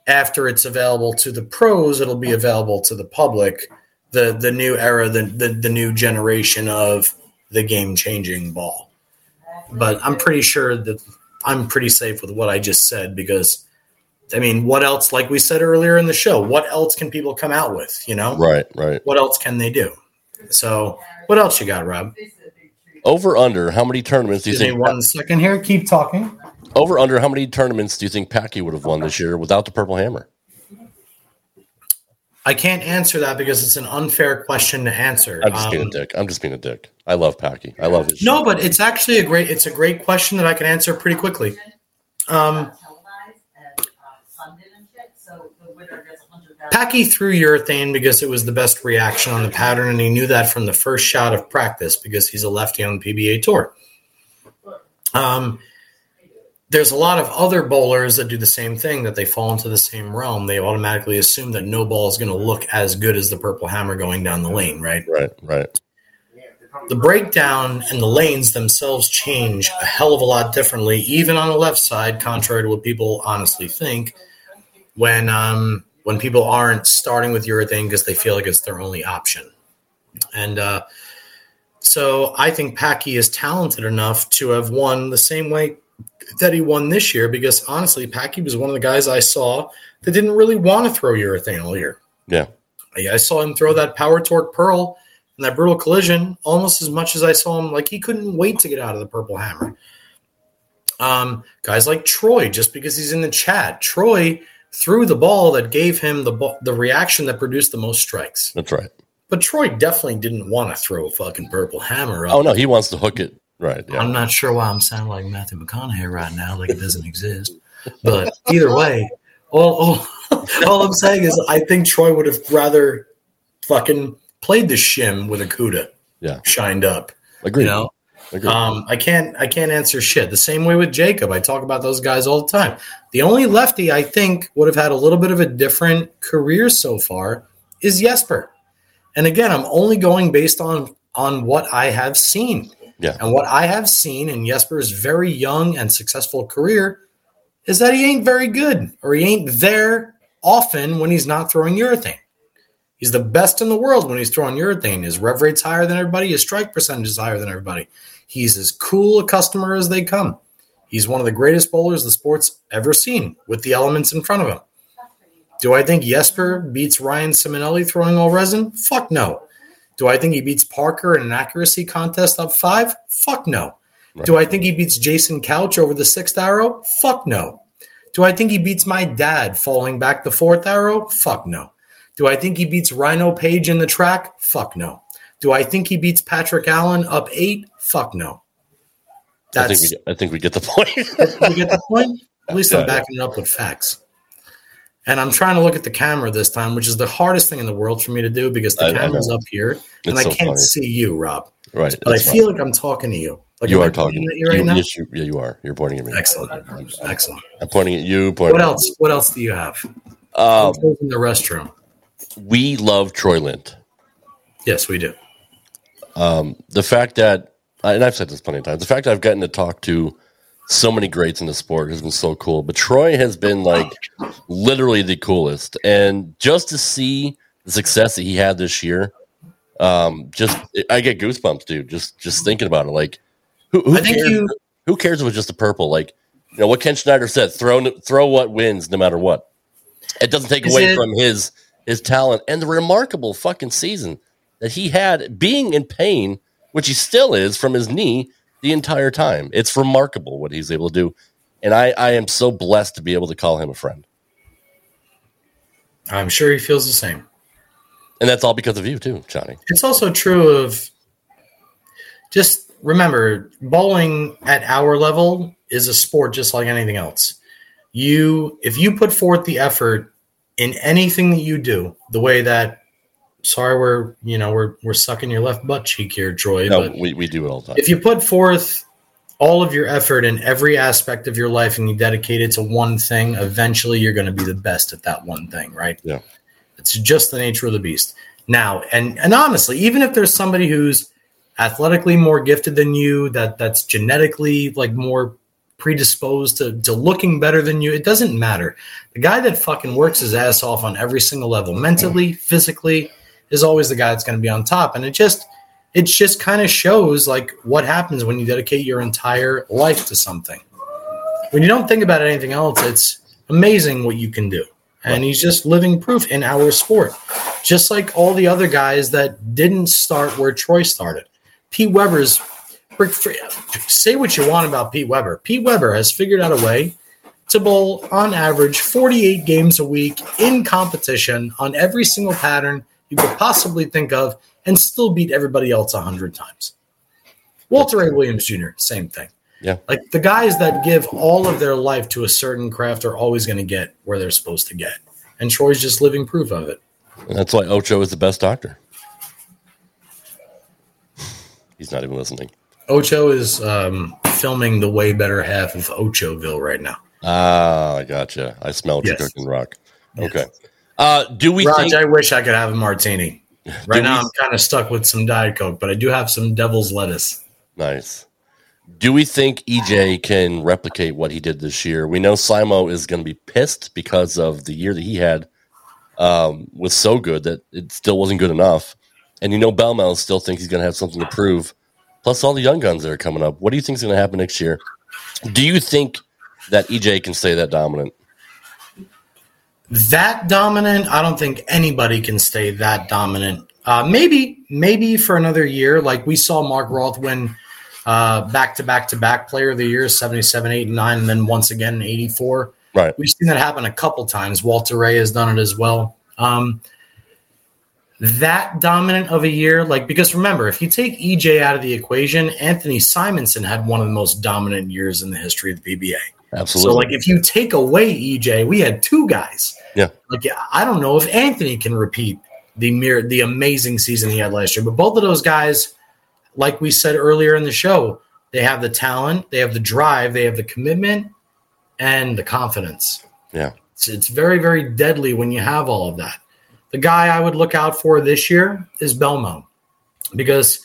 after it's available to the pros, it'll be available to the public. The the new era, the the, the new generation of the game changing ball. But I'm pretty sure that I'm pretty safe with what I just said because I mean, what else? Like we said earlier in the show, what else can people come out with? You know, Right. Right. what else can they do? So, what else you got, Rob? Over under how many tournaments do you Give think? one second here. Keep talking. Over under how many tournaments do you think Packy would have won this year without the purple hammer? I can't answer that because it's an unfair question to answer. I'm just being Um, a dick. I'm just being a dick. I love Packy. I love his. No, but it's actually a great it's a great question that I can answer pretty quickly. Um, Packy threw urethane because it was the best reaction on the pattern, and he knew that from the first shot of practice because he's a lefty on the PBA tour. Um, there's a lot of other bowlers that do the same thing that they fall into the same realm. They automatically assume that no ball is going to look as good as the purple hammer going down the lane, right? Right. Right. the breakdown and the lanes themselves change a hell of a lot differently, even on the left side, contrary to what people honestly think. When um, when people aren't starting with urethane because they feel like it's their only option, and uh, so I think Packy is talented enough to have won the same way that he won this year. Because honestly, Packy was one of the guys I saw that didn't really want to throw urethane all year. Yeah. I saw him throw that power torque pearl and that brutal collision almost as much as I saw him like he couldn't wait to get out of the purple hammer. Um, guys like Troy, just because he's in the chat, Troy threw the ball that gave him the ball, the reaction that produced the most strikes. That's right. but Troy definitely didn't want to throw a fucking purple hammer up. Oh no, he wants to hook it right. Yeah. I'm not sure why I'm sounding like Matthew McConaughey right now, like it doesn't exist. But either way, all, all, all I'm saying is I think Troy would have rather fucking played the shim with a Cuda. Yeah. Shined up. Agreed. You know? Agreed. Um, I can't I can't answer shit. The same way with Jacob. I talk about those guys all the time. The only lefty I think would have had a little bit of a different career so far is Jesper. And again, I'm only going based on on what I have seen. Yeah. And what I have seen in Jesper's very young and successful career is that he ain't very good or he ain't there often when he's not throwing urethane. He's the best in the world when he's throwing urethane. His rev rate's higher than everybody, his strike percentage is higher than everybody. He's as cool a customer as they come. He's one of the greatest bowlers the sport's ever seen with the elements in front of him. Do I think Jesper beats Ryan Ciminelli throwing all resin? Fuck no. Do I think he beats Parker in an accuracy contest up five? Fuck no. Do I think he beats Jason Couch over the sixth arrow? Fuck no. Do I think he beats my dad falling back the fourth arrow? Fuck no. Do I think he beats Rhino Page in the track? Fuck no. Do I think he beats Patrick Allen up eight? Fuck no. I think That's we get, I think we get the point. you get the point? At least Yeah, I'm backing it up with facts. And I'm trying to look at the camera this time, which is the hardest thing in the world for me to do because the I- camera's up here and It's I so can't funny. see you, Rob. right. But I that's feel like I'm talking to you. Like you are talking. at you right you, now. yes, you, yeah, you are. You're pointing at me. Excellent, excellent. I'm pointing at you. Pointing What at else? What else do you have? Um, in the restroom. we love Troy Lint. Yes, we do. Um, the fact that, and I've said this plenty of times, the fact that I've gotten to talk to so many greats in the sport has been so cool. But Troy has been like literally the coolest, and just to see the success that he had this year, um, just I get goosebumps, dude. Just just thinking about it, like who, who cares? you- who cares if it's just a purple? Like you know what Ken Schneider said: throw throw what wins, no matter what. It doesn't take away it- from his his talent and the remarkable fucking season that he had being in pain, which he still is from his knee the entire time. It's remarkable what he's able to do. And I, I am so blessed to be able to call him a friend. I'm sure he feels the same. And that's all because of you too, Johnny. It's also true of just remember bowling at our level is a sport just like anything else. You if you put forth the effort in anything that you do, the way that sorry we're you know we're we're sucking your left butt cheek here, Troy. No, but we, we do it all the time. if you put forth all of your effort in every aspect of your life and you dedicate it to one thing, eventually you're going to be the best at that one thing, right? Yeah. It's just the nature of the beast. Now, and and honestly, even if there's somebody who's athletically more gifted than you, that that's genetically like more predisposed to, to looking better than you, it doesn't matter. The guy that fucking works his ass off on every single level, mentally, physically, is always the guy that's going to be on top. And it just it just kind of shows like what happens when you dedicate your entire life to something. When you don't think about anything else, it's amazing what you can do. And he's just living proof in our sport. Just like all the other guys that didn't start where Troy started. Pete Weber's say what you want about Pete Weber. Pete Weber has figured out a way to bowl on average 48 games a week in competition on every single pattern you could possibly think of and still beat everybody else 100 times. Walter Ray Williams Jr., same thing. Yeah. Like the guys that give all of their life to a certain craft are always going to get where they're supposed to get. And Troy's just living proof of it. And that's why Ocho is the best doctor. He's not even listening. Ocho is um, filming the way better half of Ochoville right now. Ah, I gotcha. I smell Yes. cooking, Rock. Okay. Uh, do we Raj, think I wish I could have a martini. Right Do now, we- I'm kind of stuck with some Diet Coke, but I do have some devil's lettuce. Nice. Do we think EJ can replicate what he did this year? We know Simo is going to be pissed because of the year that he had um, was so good that it still wasn't good enough. And you know Belmo still thinks he's going to have something to prove. Plus all the young guns that are coming up. What do you think is going to happen next year? Do you think that EJ can stay that dominant? That dominant, I don't think anybody can stay that dominant. Uh, maybe, maybe for another year, like we saw Mark Roth win uh, back to back to back player of the year, 77, 8, and 9, and then once again 84. Right. We've seen that happen a couple times. Walter Ray has done it as well. Um, that dominant of a year. Like, because remember, if you take EJ out of the equation, Anthony Simonsen had one of the most dominant years in the history of the PBA. Absolutely. So, like, if you take away EJ, we had two guys. Yeah. Like, I don't know if Anthony can repeat the mere the amazing season he had last year, but both of those guys, like we said earlier in the show, they have the talent, they have the drive, they have the commitment, and the confidence. yeah. It's, it's very, very deadly when you have all of that. The guy I would look out for this year is Belmo because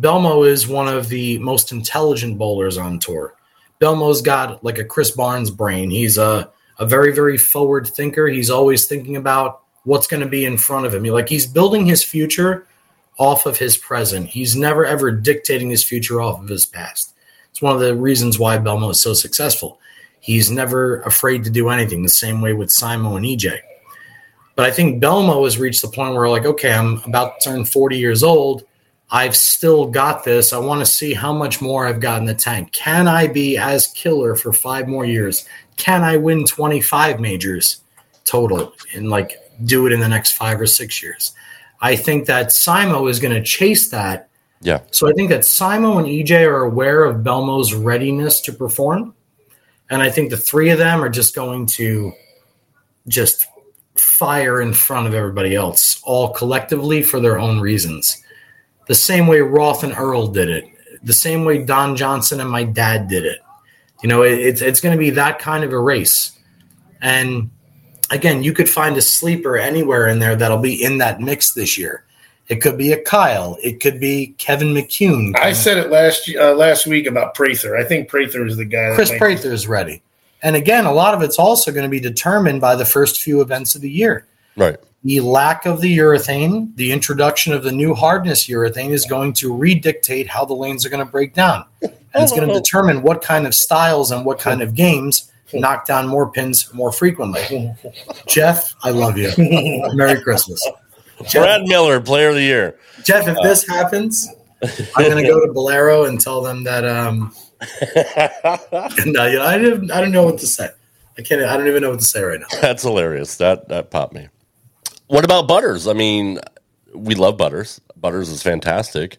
Belmo is one of the most intelligent bowlers on tour. Belmo's got like a Chris Barnes brain. He's a, a very, very forward thinker. He's always thinking about what's going to be in front of him. He- Like he's building his future off of his present. He's never ever dictating his future off of his past. It's one of the reasons why Belmo is so successful. He's never afraid to do anything, the same way with Simo and EJ. But I think Belmo has reached the point where, like, okay, I'm about to turn 40 years old. I've still got this. I want to see how much more I've got in the tank. Can I be as killer for five more years? Can I win 25 majors total and like do it in the next five or six years? I think that Simo is going to chase that Yeah. so I think that Simo and EJ are aware of Belmo's readiness to perform. And I think the three of them are just going to just fire in front of everybody else, all collectively for their own reasons. The same way Roth and Earl did it, the same way Don Johnson and my dad did it. You know, it, it's, it's going to be that kind of a race. And again, you could find a sleeper anywhere in there that'll be in that mix this year. It could be a Kyle. It could be Kevin McCune. I said it last uh, last week about Prather. I think Prather is the guy. Chris might- Prather is ready. And again, a lot of it's also going to be determined by the first few events of the year. Right. The lack of the urethane, the introduction of the new hardness urethane is going to redictate how the lanes are going to break down. And it's going to determine what kind of styles and what kind of games knock down more pins more frequently. Jeff, I love you. Merry Christmas. Jeff, Brad Miller, Player of the Year. Jeff if this happens, I'm going to go to Bowlero and tell them that um, no, you know, I didn't. I don't know what to say. I can't. I don't even know what to say right now. That's hilarious. That that popped me. What about Butters? I mean, we love Butters. Butters is fantastic.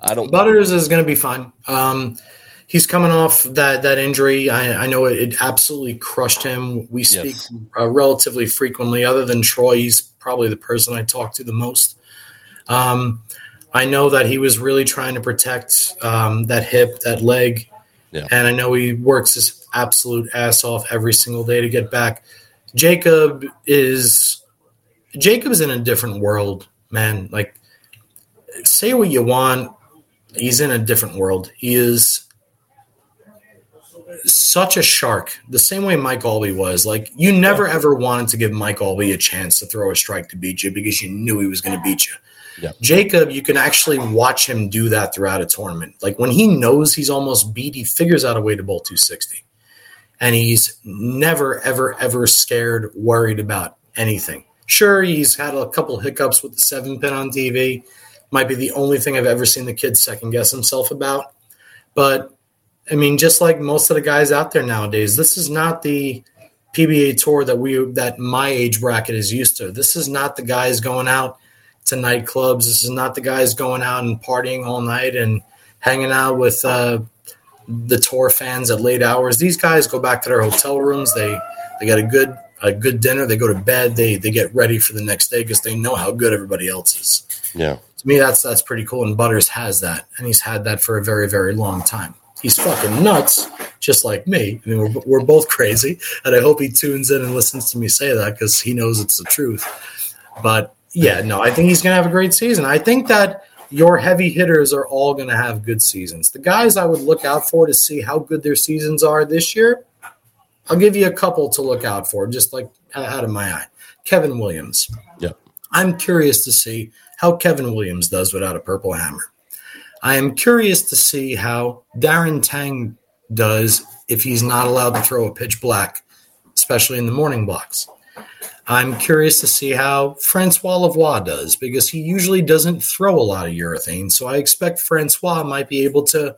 I don't. Butters is going to be fine. Um, he's coming off that that injury. I, I know it, it absolutely crushed him. We speak Yes. uh, relatively frequently. Other than Troy, he's probably the person I talk to the most. Um, I know that he was really trying to protect um, that hip, that leg, Yeah. and I know he works his absolute ass off every single day to get back. Jacob is Jacob's in a different world, man. Like, say what you want, he's in a different world. He is such a shark, the same way Mike Aulby was. Like, you never ever wanted to give Mike Aulby a chance to throw a strike to beat you because you knew he was going to beat you. Yeah. Jacob, you can actually watch him do that throughout a tournament. Like when he knows he's almost beat, he figures out a way to bowl 260. And he's never, ever, ever scared, worried about anything. Sure, he's had a couple hiccups with the seven pin on TV. Might be the only thing I've ever seen the kid second guess himself about. But I mean, just like most of the guys out there nowadays, this is not the PBA tour that we that my age bracket is used to. This is not the guys going out to nightclubs. This is not the guys going out and partying all night and hanging out with uh, the tour fans at late hours. These guys go back to their hotel rooms. They they get a good a good dinner. They go to bed. They they get ready for the next day because they know how good everybody else is Yeah. to me that's that's pretty cool and butters has that and he's had that for a very very long time he's fucking nuts just like me i mean we're, we're both crazy and i hope he tunes in and listens to me say that because he knows it's the truth but yeah no i think he's going to have a great season i think that your heavy hitters are all going to have good seasons the guys i would look out for to see how good their seasons are this year i'll give you a couple to look out for just like out of my eye kevin williams Yeah. I'm curious to see how Kevin Williams does without a purple hammer. I am curious to see how Darren Tang does if he's not allowed to throw a pitch black, especially in the morning blocks. I'm curious to see how Francois Lavoie does because he usually doesn't throw a lot of urethane. So I expect Francois might be able to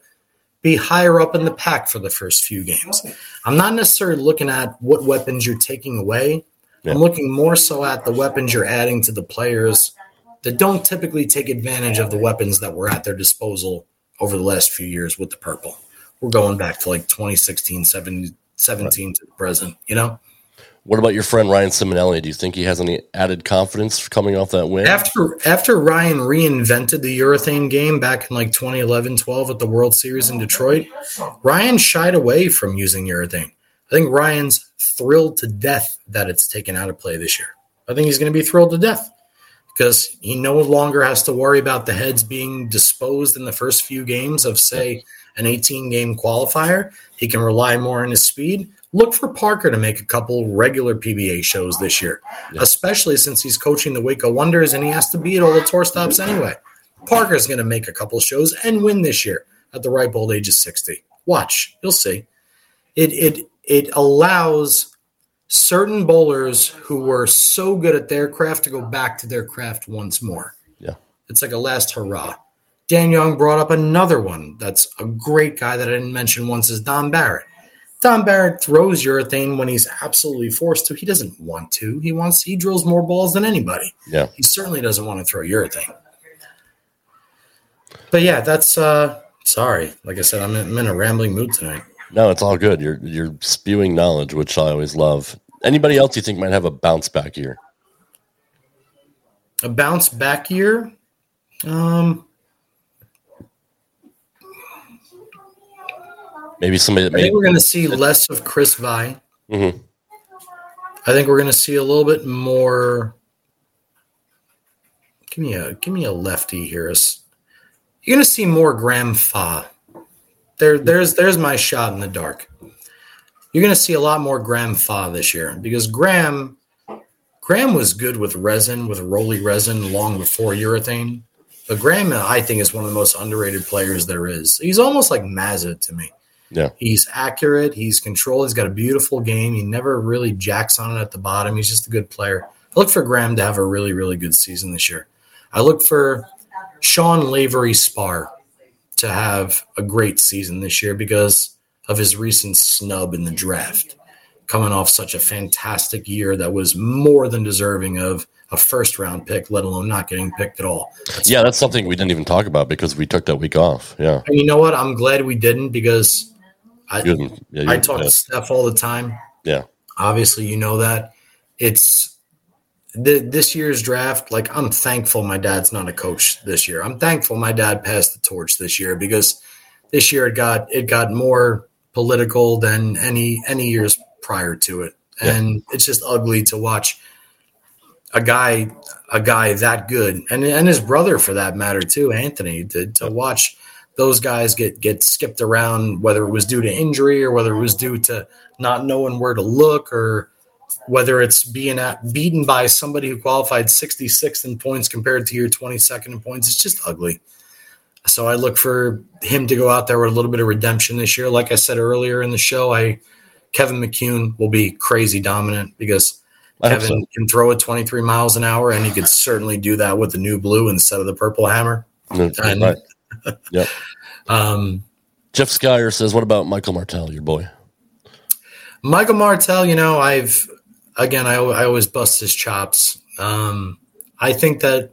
be higher up in the pack for the first few games. I'm not necessarily looking at what weapons you're taking away. Yeah. I'm looking more so at the weapons you're adding to the players that don't typically take advantage of the weapons that were at their disposal over the last few years with the purple. We're going back to like 2016, 17, 17 to the present, you know? What about your friend Ryan Ciminelli? Do you think he has any added confidence coming off that win? After after Ryan reinvented the urethane game back in like 2011, 12 at the World Series in Detroit, Ryan shied away from using urethane. I think Ryan's thrilled to death that it's taken out of play this year. I think he's going to be thrilled to death because he no longer has to worry about the heads being disposed in the first few games of, say, an 18 game qualifier. He can rely more on his speed. Look for Parker to make a couple regular PBA shows this year, yeah. especially since he's coaching the Waco Wonders and he has to be at all the tour stops anyway. Parker's going to make a couple shows and win this year at the ripe old age of 60. Watch, you'll see. It it it allows certain bowlers who were so good at their craft to go back to their craft once more. Yeah. It's like a last hurrah. Dan Young brought up another one that's a great guy that I didn't mention once is Dom Barrett. Dom Barrett throws urethane when he's absolutely forced to. He doesn't want to. He wants he drills more balls than anybody. Yeah. He certainly doesn't want to throw urethane. But yeah, that's uh sorry. Like I said, I'm in, I'm in a rambling mood tonight. No, it's all good. You're you're spewing knowledge, which I always love. Anybody else you think might have a bounce back year? A bounce back year? Um maybe somebody that I think we're going to see less of Chris Vi. Mm-hmm. I think we're going to see a little bit more. Give me a give me a lefty here. You're going to see more Graham Fach. There, there's there's my shot in the dark. You're going to see a lot more Graham Fach this year because Graham Graham was good with resin, with roly resin long before urethane. But Graham, I think, is one of the most underrated players there is. He's almost like Mazza to me. Yeah. He's accurate. He's controlled. He's got a beautiful game. He never really jacks on it at the bottom. He's just a good player. I look for Graham to have a really, really good season this year. I look for Sean Lavery-Spahr to have a great season this year because of his recent snub in the draft, coming off such a fantastic year that was more than deserving of a first round pick, let alone not getting picked at all. That's yeah, that's something we didn't even talk about because we took that week off. Yeah. And you know what? I'm glad we didn't because I, yeah, I talk yeah. to Steph all the time. Yeah. Obviously, you know that. It's the, this year's draft. Like, I'm thankful my dad's not a coach this year. I'm thankful my dad passed the torch this year because this year it got it got more political than any any years prior to it, yeah. and it's just ugly to watch a guy a guy that good and and his brother for that matter too, Anthony, to to watch those guys get get skipped around, whether it was due to injury or whether it was due to not knowing where to look or whether it's being at, beaten by somebody who qualified 66th in points compared to your 22nd in points. It's just ugly. So I look for him to go out there with a little bit of redemption this year. Like I said earlier in the show, I Kevin McCune will be crazy dominant because Kevin so. can throw it 23 miles an hour, and he could certainly do that with the new blue instead of the purple hammer. Mm, and right yep. Um, Jeff Skyer says, "What about Michael Martell, your boy?" Michael Martell, you know, I've again, I, I always bust his chops. Um, I think that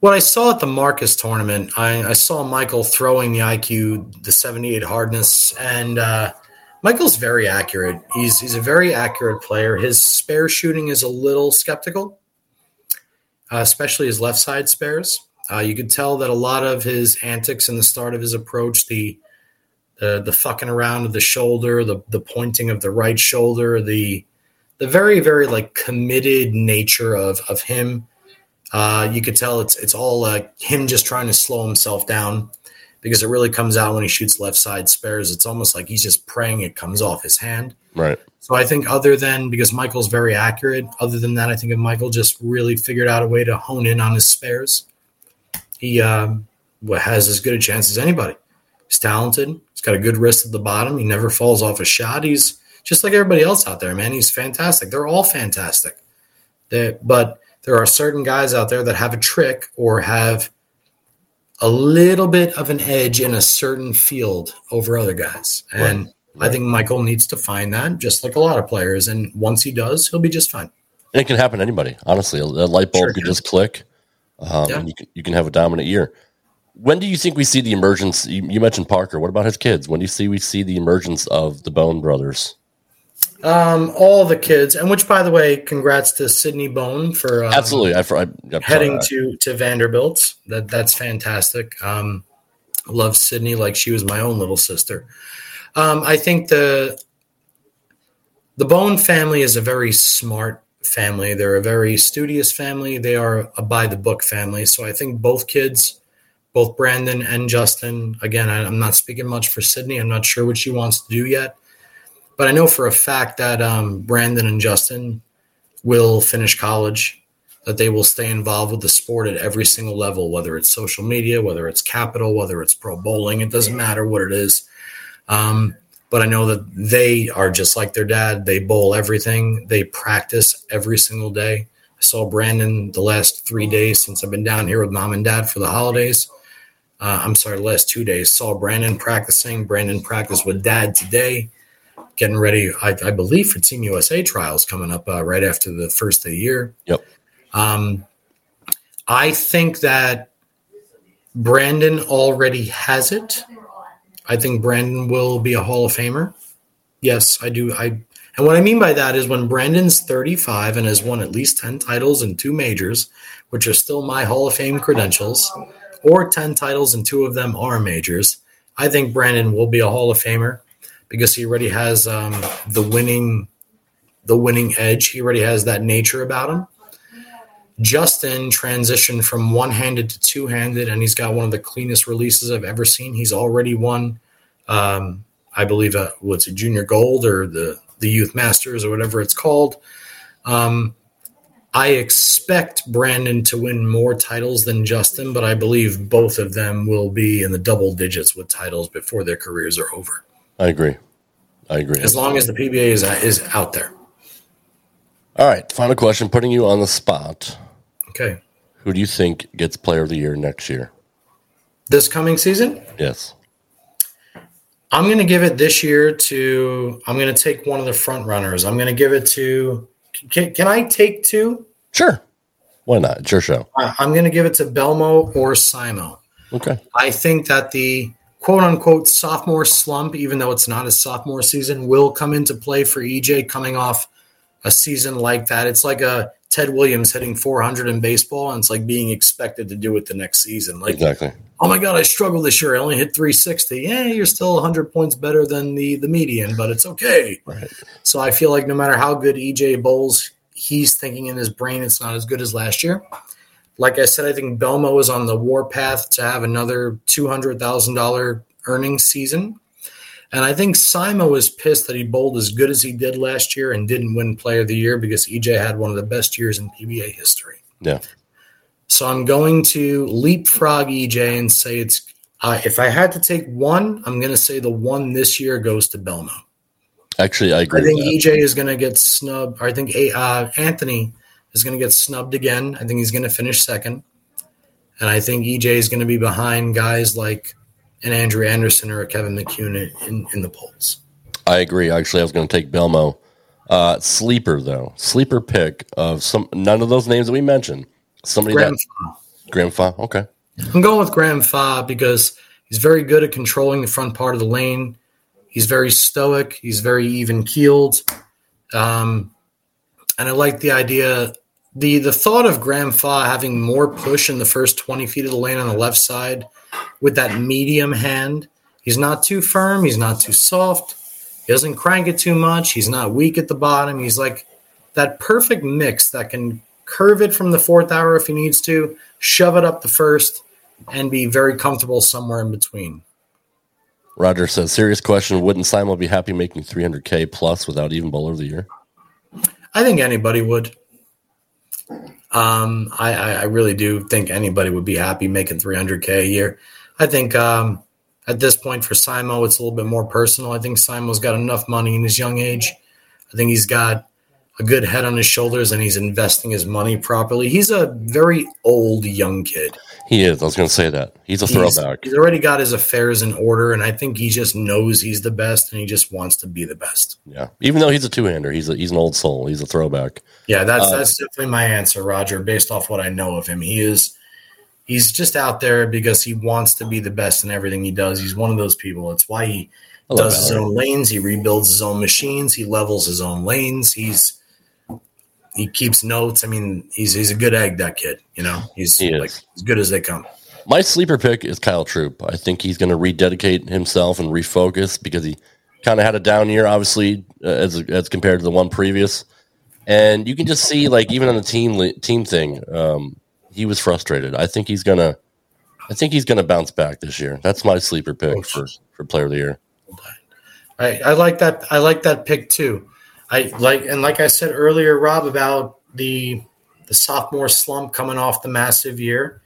what I saw at the Marcus tournament, I, I, saw Michael throwing the IQ, the 78 hardness, and uh, Michael's very accurate. He's he's a very accurate player. His spare shooting is a little skeptical, uh, especially his left side spares. Uh, you could tell that a lot of his antics in the start of his approach, the the the fucking around of the shoulder, the the pointing of the right shoulder, the the very very like committed nature of of him. Uh, you could tell it's it's all like him just trying to slow himself down because it really comes out when he shoots left side spares. It's almost like he's just praying it comes off his hand. Right. So I think other than because Michael's very accurate, other than that, I think if Michael just really figured out a way to hone in on his spares he um, has as good a chance as anybody. He's talented. He's got a good wrist at the bottom. He never falls off a shot. He's just like everybody else out there, man. He's fantastic. They're all fantastic. They, but there are certain guys out there that have a trick or have a little bit of an edge in a certain field over other guys. And right. Right. I think Michael needs to find that, just like a lot of players. And once he does, he'll be just fine. And it can happen to anybody, honestly. A light bulb sure could just click Um, Yeah. and you can you can have a dominant year. When do you think we see the emergence? You, you mentioned Parker. What about his kids? When do you see we see the emergence of the Bohn brothers? Um, all the kids, and which, by the way, congrats to Sydney Bohn for um, Absolutely, I, I, I heading to to Vanderbilt. That that's fantastic. Um, love Sydney like she was my own little sister. Um, I think the the Bohn family is a very smart family. They're a very studious family. They are a by the book family. So I think both kids, both Brandon and Justin. Again, I, I'm not speaking much for Sydney. I'm not sure what she wants to do yet, but I know for a fact that um, Brandon and Justin will finish college that they will stay involved with the sport at every single level, whether it's social media, whether it's capital, whether it's pro bowling. It doesn't matter what it is. Um, but I know that they are just like their dad. They bowl everything. They practice every single day. I saw Brandon the last three days since I've been down here with mom and dad for the holidays. Uh, I'm sorry, the last two days. Saw Brandon practicing. Brandon practiced with dad today, getting ready, I, I believe, for Team USA trials coming up uh, right after the first of the year. Yep. Um, I think that Brandon already has it. I think Brandon will be a Hall of Famer. Yes, I do. I and what I mean by that is when Brandon's 35 and has won at least 10 titles and two majors, which are still my Hall of Fame credentials, or 10 titles and two of them are majors, I think Brandon will be a Hall of Famer because he already has um, the winning the winning edge. He already has that nature about him. Justin transitioned from one handed to two handed, and he's got one of the cleanest releases I've ever seen. He's already won, um, I believe, uh, what's it, Junior Gold or the the Youth Masters or whatever it's called. Um, I expect Brandon to win more titles than Justin, but I believe both of them will be in the double digits with titles before their careers are over. I agree. I agree. As long as the PBA is is out there. All right, final question. Putting you on the spot. Okay. Who do you think gets Player of the Year next year? This coming season, Yes. I'm going to give it this year to. I'm going to take one of the front runners. I'm going to give it to. Can, can I take two? Sure. Why not? It's your show. I'm going to give it to Belmo or Simo. Okay. I think that the quote unquote sophomore slump, even though it's not his sophomore season, will come into play for EJ coming off a season like that. It's like a Ted Williams hitting 400 in baseball, and it's like being expected to do it the next season. Like, Exactly. oh my god, I struggled this year. I only hit 360. Yeah, you're still 100 points better than the the median, but it's okay. Right. So I feel like no matter how good EJ bowls, he's thinking in his brain it's not as good as last year. Like I said, I think Belmo is on the warpath to have another two hundred thousand dollar earnings season. And I think Simo was pissed that he bowled as good as he did last year and didn't win player of the year because EJ had one of the best years in PBA history. Yeah. So I'm going to leapfrog EJ and say it's uh, if I had to take one, I'm going to say the one this year goes to Belmo. Actually, I agree. I think. EJ is going to get snubbed. I think uh, Anthony is going to get snubbed again. I think he's going to finish second, and I think EJ is going to be behind guys like an Andrew Anderson or a Kevin McCune in, in the polls. I agree. Actually, I was going to take Belmo. Uh, sleeper though, sleeper pick of some none of those names that we mentioned. Somebody Graham, that Graham Fach. Okay. I'm going with Graham Fach because he's very good at controlling the front part of the lane. He's very stoic. He's very even keeled, um, and I like the idea. the The thought of Graham Fach having more push in the first 20 feet of the lane on the left side with that medium hand. He's not too firm. He's not too soft. He doesn't crank it too much. He's not weak at the bottom. He's like that perfect mix that can curve it from the fourth hour if he needs to, shove it up the first, and be very comfortable somewhere in between. Roger says, serious question. Wouldn't Simon be happy making 300K plus without even bowler of the year? I think anybody would. Um, I, I, I really do think anybody would be happy making 300K a year. I think um, at this point for Simo, it's a little bit more personal. I think Simo's got enough money in his young age. I think he's got a good head on his shoulders and he's investing his money properly. He's a very old young kid. He is. I was going to say that. He's a He's, throwback. he's already got his affairs in order, and I think he just knows he's the best and he just wants to be the best. Yeah. Even though he's a two hander, he's a, he's an old soul. He's a throwback. Yeah, that's Uh, that's definitely my answer, Roger. Based off what I know of him, he is he's just out there because he wants to be the best in everything he does. He's one of those people. It's why he does his own lanes. He rebuilds his own machines. He levels his own lanes. He's he keeps notes. I mean, he's he's a good egg. That kid, you know, he's He like as good as they come. My sleeper pick is Kyle Troup. I think he's going to rededicate himself and refocus because he kind of had a down year, obviously, uh, as as compared to the one previous. And you can just see, like, even on the team team thing, um, he was frustrated. I think he's gonna, I think he's gonna bounce back this year. That's my sleeper pick oh, for for player of the year. I, I like that. I like that pick too. I like and like I said earlier, Rob, about the the sophomore slump coming off the massive year.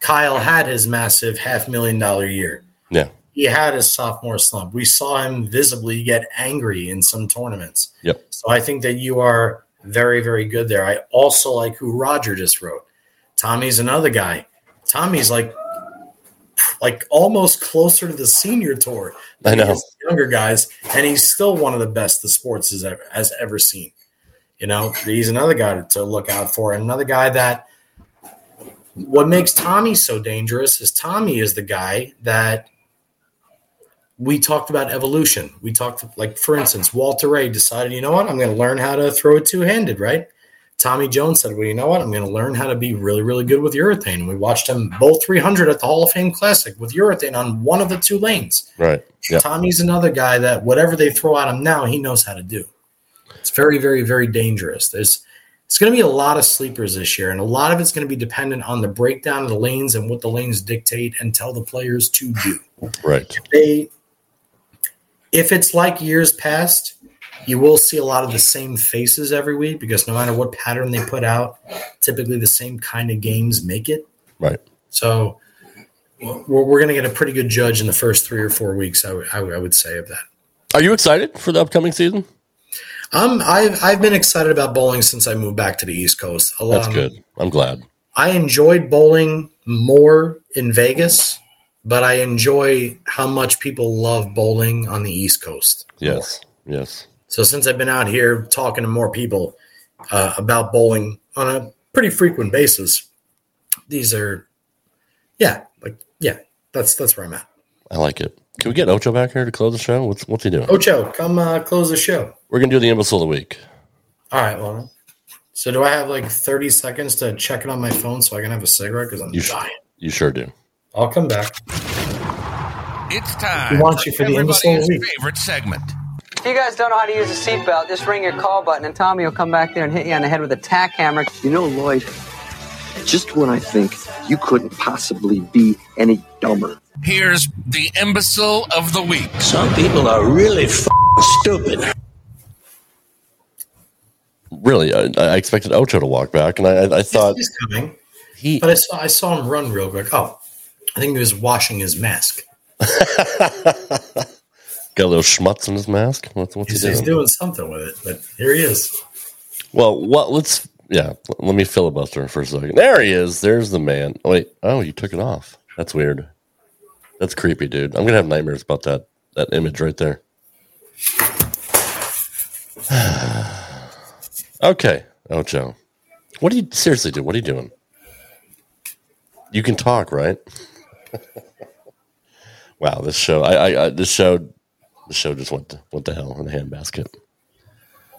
Kyle had his massive half million dollar year. Yeah. He had his sophomore slump. We saw him visibly get angry in some tournaments. Yep. So I think that you are very, very good there. I also like who Roger just wrote. Tommy's another guy. Tommy's like like almost closer to the senior tour I know. younger guys, and he's still one of the best the sports has ever has ever seen. You know, he's another guy to, to look out for, and another guy that. What makes Tommy so dangerous is Tommy is the guy that we talked about evolution. We talked like, for instance, Walter Ray decided, you know what, I'm going to learn how to throw it two handed, right? Tommy Jones said, well, you know what, I'm going to learn how to be really, really good with urethane. And we watched him bowl 300 at the Hall of Fame Classic with urethane on one of the two lanes. Right. Yeah. Tommy's another guy that whatever they throw at him now, he knows how to do. It's very, very, very dangerous. There's it's going to be a lot of sleepers this year, and a lot of it's going to be dependent on the breakdown of the lanes and what the lanes dictate and tell the players to do. Right. They, if it's like years past, you will see a lot of the same faces every week because no matter what pattern they put out, typically the same kind of games make it. Right. So we're, we're going to get a pretty good judge in the first three or four weeks. I would- I would- I would say of that. Are you excited for the upcoming season? Um, I've I've been excited about bowling since I moved back to the East Coast. That's Um, good. I'm glad. I enjoyed bowling more in Vegas, but I enjoy how much people love bowling on the East Coast. Yes. Yes. So since I've been out here talking to more people uh, about bowling on a pretty frequent basis, these are, yeah, like yeah, that's that's where I'm at. I like it. Can we get Ocho back here to close the show? What's what's he doing? Ocho, come uh, close the show. We're gonna do the imbecile of the week. All right, well, so do I have like 30 seconds to check it on my phone so I can have a cigarette because I'm You, sh- dying? you sure do. I'll come back. It's time. We want you for the imbecile of the week. favorite segment. If you guys don't know how to use a seatbelt, just ring your call button and Tommy will come back there and hit you on the head with a tack hammer. You know, Lloyd, just when I think you couldn't possibly be any dumber. Here's the imbecile of the week. Some people are really f- stupid. Really, I, I expected Ocho to walk back, and I, I, I thought He's coming, he. but I saw I saw him run real quick. Oh, I think he was washing his mask. Got a little schmutz in his mask. What's what's He's, he he's doing? doing something with it, but here he is. Well, what? Let's yeah. Let me filibuster for a second. There he is. There's the man. Oh, wait. Oh, you took it off. That's weird. That's creepy, dude. I'm gonna have nightmares about that that image right there. okay, Ocho. What do you seriously do? What are you doing? You can talk, right? wow, this show. I, I, I this show. The show just went to, went to hell in a handbasket.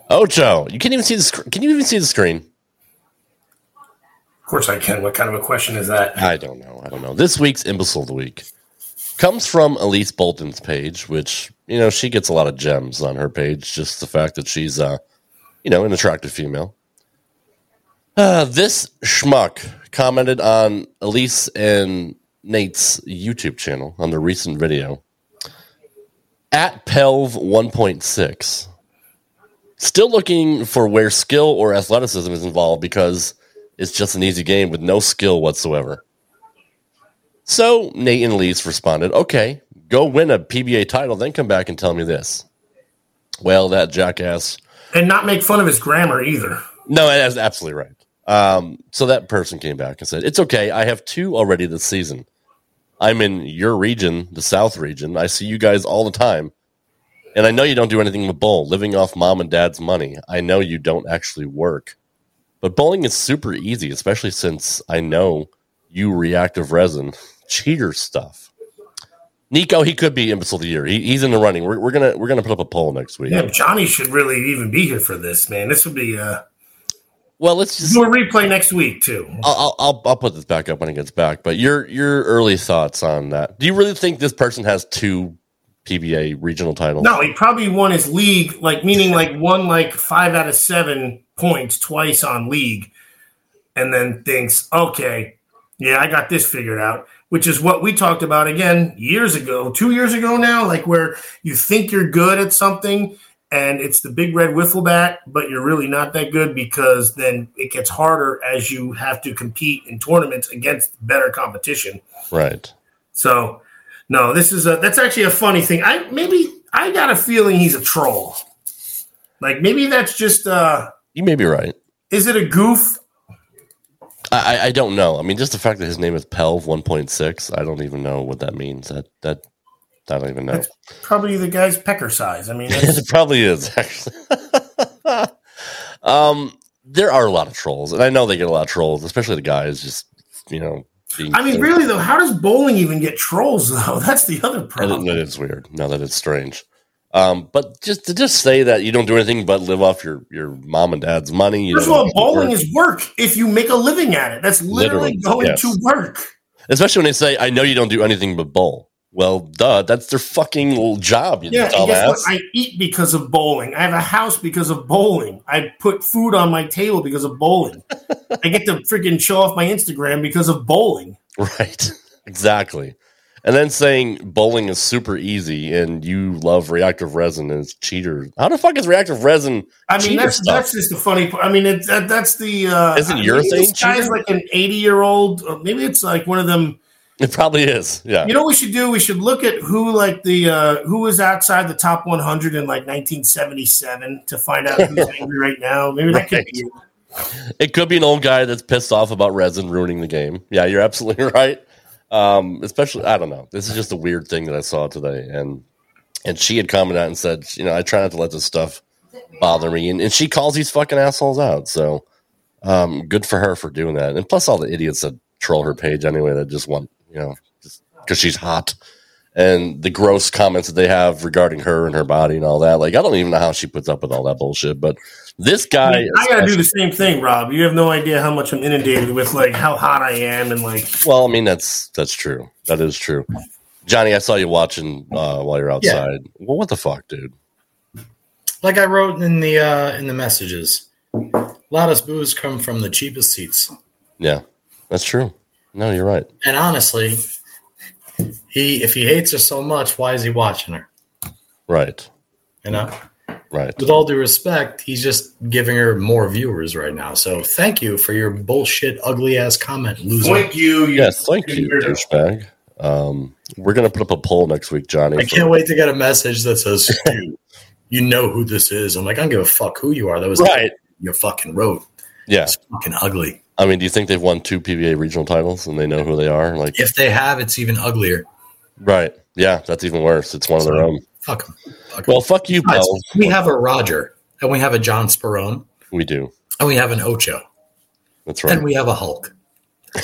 Ocho, you can't even see the screen. Can you even see the screen? Of course I can. What kind of a question is that? I don't know. I don't know. This week's imbecile of the week comes from Elise Bolton's page, which you know she gets a lot of gems on her page. Just the fact that she's, uh, you know, an attractive female. Uh, this schmuck commented on Elise and Nate's YouTube channel on the recent video at Pelv 1.6. Still looking for where skill or athleticism is involved because it's just an easy game with no skill whatsoever. So Nathan Lees responded, okay, go win a PBA title, then come back and tell me this. Well, that jackass. And not make fun of his grammar either. No, that's absolutely right. Um, so that person came back and said, it's okay. I have two already this season. I'm in your region, the South region. I see you guys all the time. And I know you don't do anything with bowl, living off mom and dad's money. I know you don't actually work. But bowling is super easy, especially since I know you reactive resin cheater stuff. Nico, he could be imbecile of the year. He, he's in the running. We're, we're gonna we're gonna put up a poll next week. Yeah, Johnny should really even be here for this, man. This would be uh Well, let's just do a replay next week too. I'll, I'll I'll I'll put this back up when it gets back. But your your early thoughts on that? Do you really think this person has two PBA regional titles? No, he probably won his league, like meaning like won like five out of seven points twice on league, and then thinks, okay, yeah, I got this figured out. Which is what we talked about again years ago, two years ago now, like where you think you're good at something and it's the big red wiffle bat, but you're really not that good because then it gets harder as you have to compete in tournaments against better competition. Right. So, no, this is a that's actually a funny thing. I maybe I got a feeling he's a troll. Like maybe that's just uh You may be right. is it a goof? I, I- I don't know. I mean, just the fact that his name is Pelv 1.6, I don't even know what that means. That that I don't even know. Probably the guy's pecker size. I mean, that's, it probably is actually. um, there are a lot of trolls, and I know they get a lot of trolls, especially the guys. Just you know, being I mean, really though, how does bowling even get trolls though? That's the other problem. that is weird. Now that it's strange. Um, but just to just say that you don't do anything but live off your your mom and dad's money. You First of all, bowling work. is work if you make a living at it. That's literally, Literally, going yes. to work. especially when they say, "I know you don't do anything but bowl." Well, duh, that's their fucking job. You Yeah, dumbass. guess what? I eat because of bowling. I have a house because of bowling. I put food on my table because of bowling. I get to freaking show off my Instagram because of bowling. Right. Exactly. And then saying bowling is super easy and you love reactive resin as cheater. How the fuck is reactive resin? I mean, that's stuff? that's just the funny part. I mean, it, that, that's the. Uh, Isn't your thing This guy's cheater? like an eighty-year-old. Maybe it's like one of them. It probably is. Yeah. You know what we should do? We should look at who like the uh, who was outside the top 100 in like 1977 to find out who's angry right now. Maybe that could be. it. It could be an old guy that's pissed off about resin ruining the game. Yeah, you're absolutely right. Um, especially, I don't know. This is just a weird thing that I saw today, and and she had commented out and said, you know, I try not to let this stuff bother me, and, and she calls these fucking assholes out. So, um, good for her for doing that. And plus, all the idiots that troll her page anyway that just want, you know, just because she's hot, and the gross comments that they have regarding her and her body and all that. Like, I don't even know how she puts up with all that bullshit, but this guy, I, mean, I gotta do the same thing, Rob. You have no idea how much I'm inundated with like how hot I am and like Well, I mean that's that's true. That is true. Johnny, I saw you watching uh, while you're outside. Well, what the fuck, dude? Like I wrote in the uh, in the messages, loudest boos come from the cheapest seats. Yeah, that's true. No, you're right. And honestly, he if he hates her so much, why is he watching her? Right, You know, right. with all due respect, he's just giving her more viewers right now. So thank you for your bullshit, ugly ass comment, loser. thank you. you Yes, thank you, douchebag. Um, we're gonna put up a poll next week, Johnny. I for- can't wait to get a message that says, "You, you know who this is." I'm like, I don't give a fuck who you are. That was Right. You fucking wrote. Yeah, It's fucking ugly. I mean, do you think they've won two PBA regional titles and they know who they are? Like, If they have, it's even uglier. right? Yeah, that's even worse. It's one of their own. Fuck them. Fuck 'em. Well, fuck you, pal. we have a Roger, and we have a John Sperone, We do. and we have an Ocho, That's right. and we have a Hulk.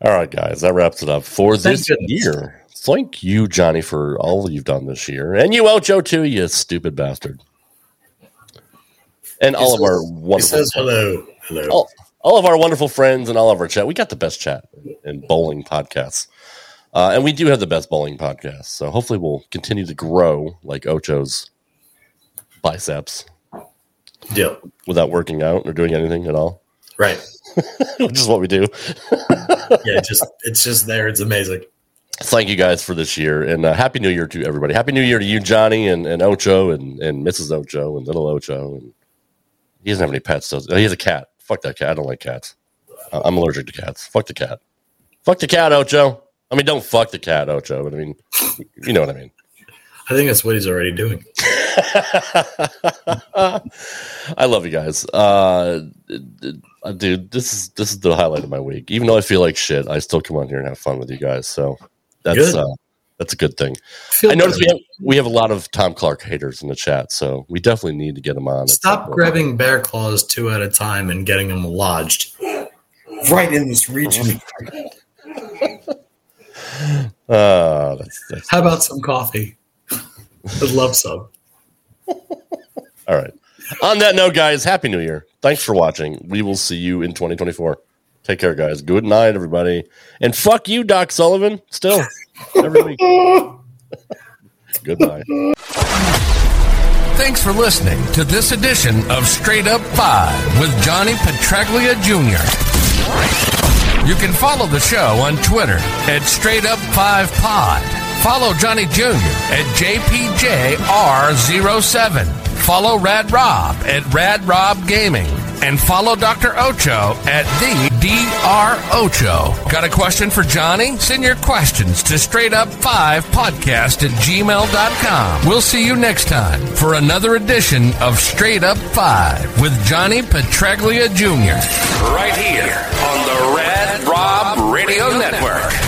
All right, guys, that wraps it up for Thank this goodness. year. Thank you, Johnny, for all you've done this year, and you, Ocho, too. You stupid bastard. And all of our He wonderful, says hello. Hello. all, all of our wonderful friends, and all of our chat. We got the best chat in bowling podcasts, uh, and we do have the best bowling podcast. So hopefully, we'll continue to grow like Ocho's biceps Yeah. without working out or doing anything at all, Right. which is what we do. Yeah. Just it's just there. It's amazing. thank you guys for this year and uh, happy new year to everybody happy new year to you johnny and, and ocho and, and mrs ocho and little ocho and he doesn't have any pets does he? he has a cat. Fuck that cat. I don't like cats. I'm allergic to cats. Fuck the cat. Fuck the cat ocho. I mean don't fuck the cat ocho but i mean you know what i mean. I think that's what he's already doing. i love you guys. Uh, uh, dude this is this is the highlight of my week. Even though i feel like shit i still come on here and have fun with you guys. So that's uh That's a good thing. Feel I noticed we have, we have a lot of Tom Clark haters in the chat, so we definitely need to get him on. Stop grabbing bear claws two at a time and getting them lodged right in this region. Uh, that's, that's How about some coffee? I'd love some. all right. On that note, guys, happy New Year. Thanks for watching. We will see you in 2024. Take care, guys. Good night, everybody. And fuck you, Doc Sullivan. Still every week. Goodbye. Thanks for listening to this edition of Straight Up Five with Johnny Petraglia Jr. You can follow the show on Twitter at Straight Up Five Pod. Follow Johnny Jr. at JPJR07. Follow Rad Rob at Rad Rob Gaming. And follow Dr. Ocho at the DR Ocho. Got a question for Johnny? Send your questions to straight up 5 podcast at gmail.com. We'll see you next time for another edition of Straight Up 5 with Johnny Petraglia Jr. Right here on the Rad Rob Radio Network.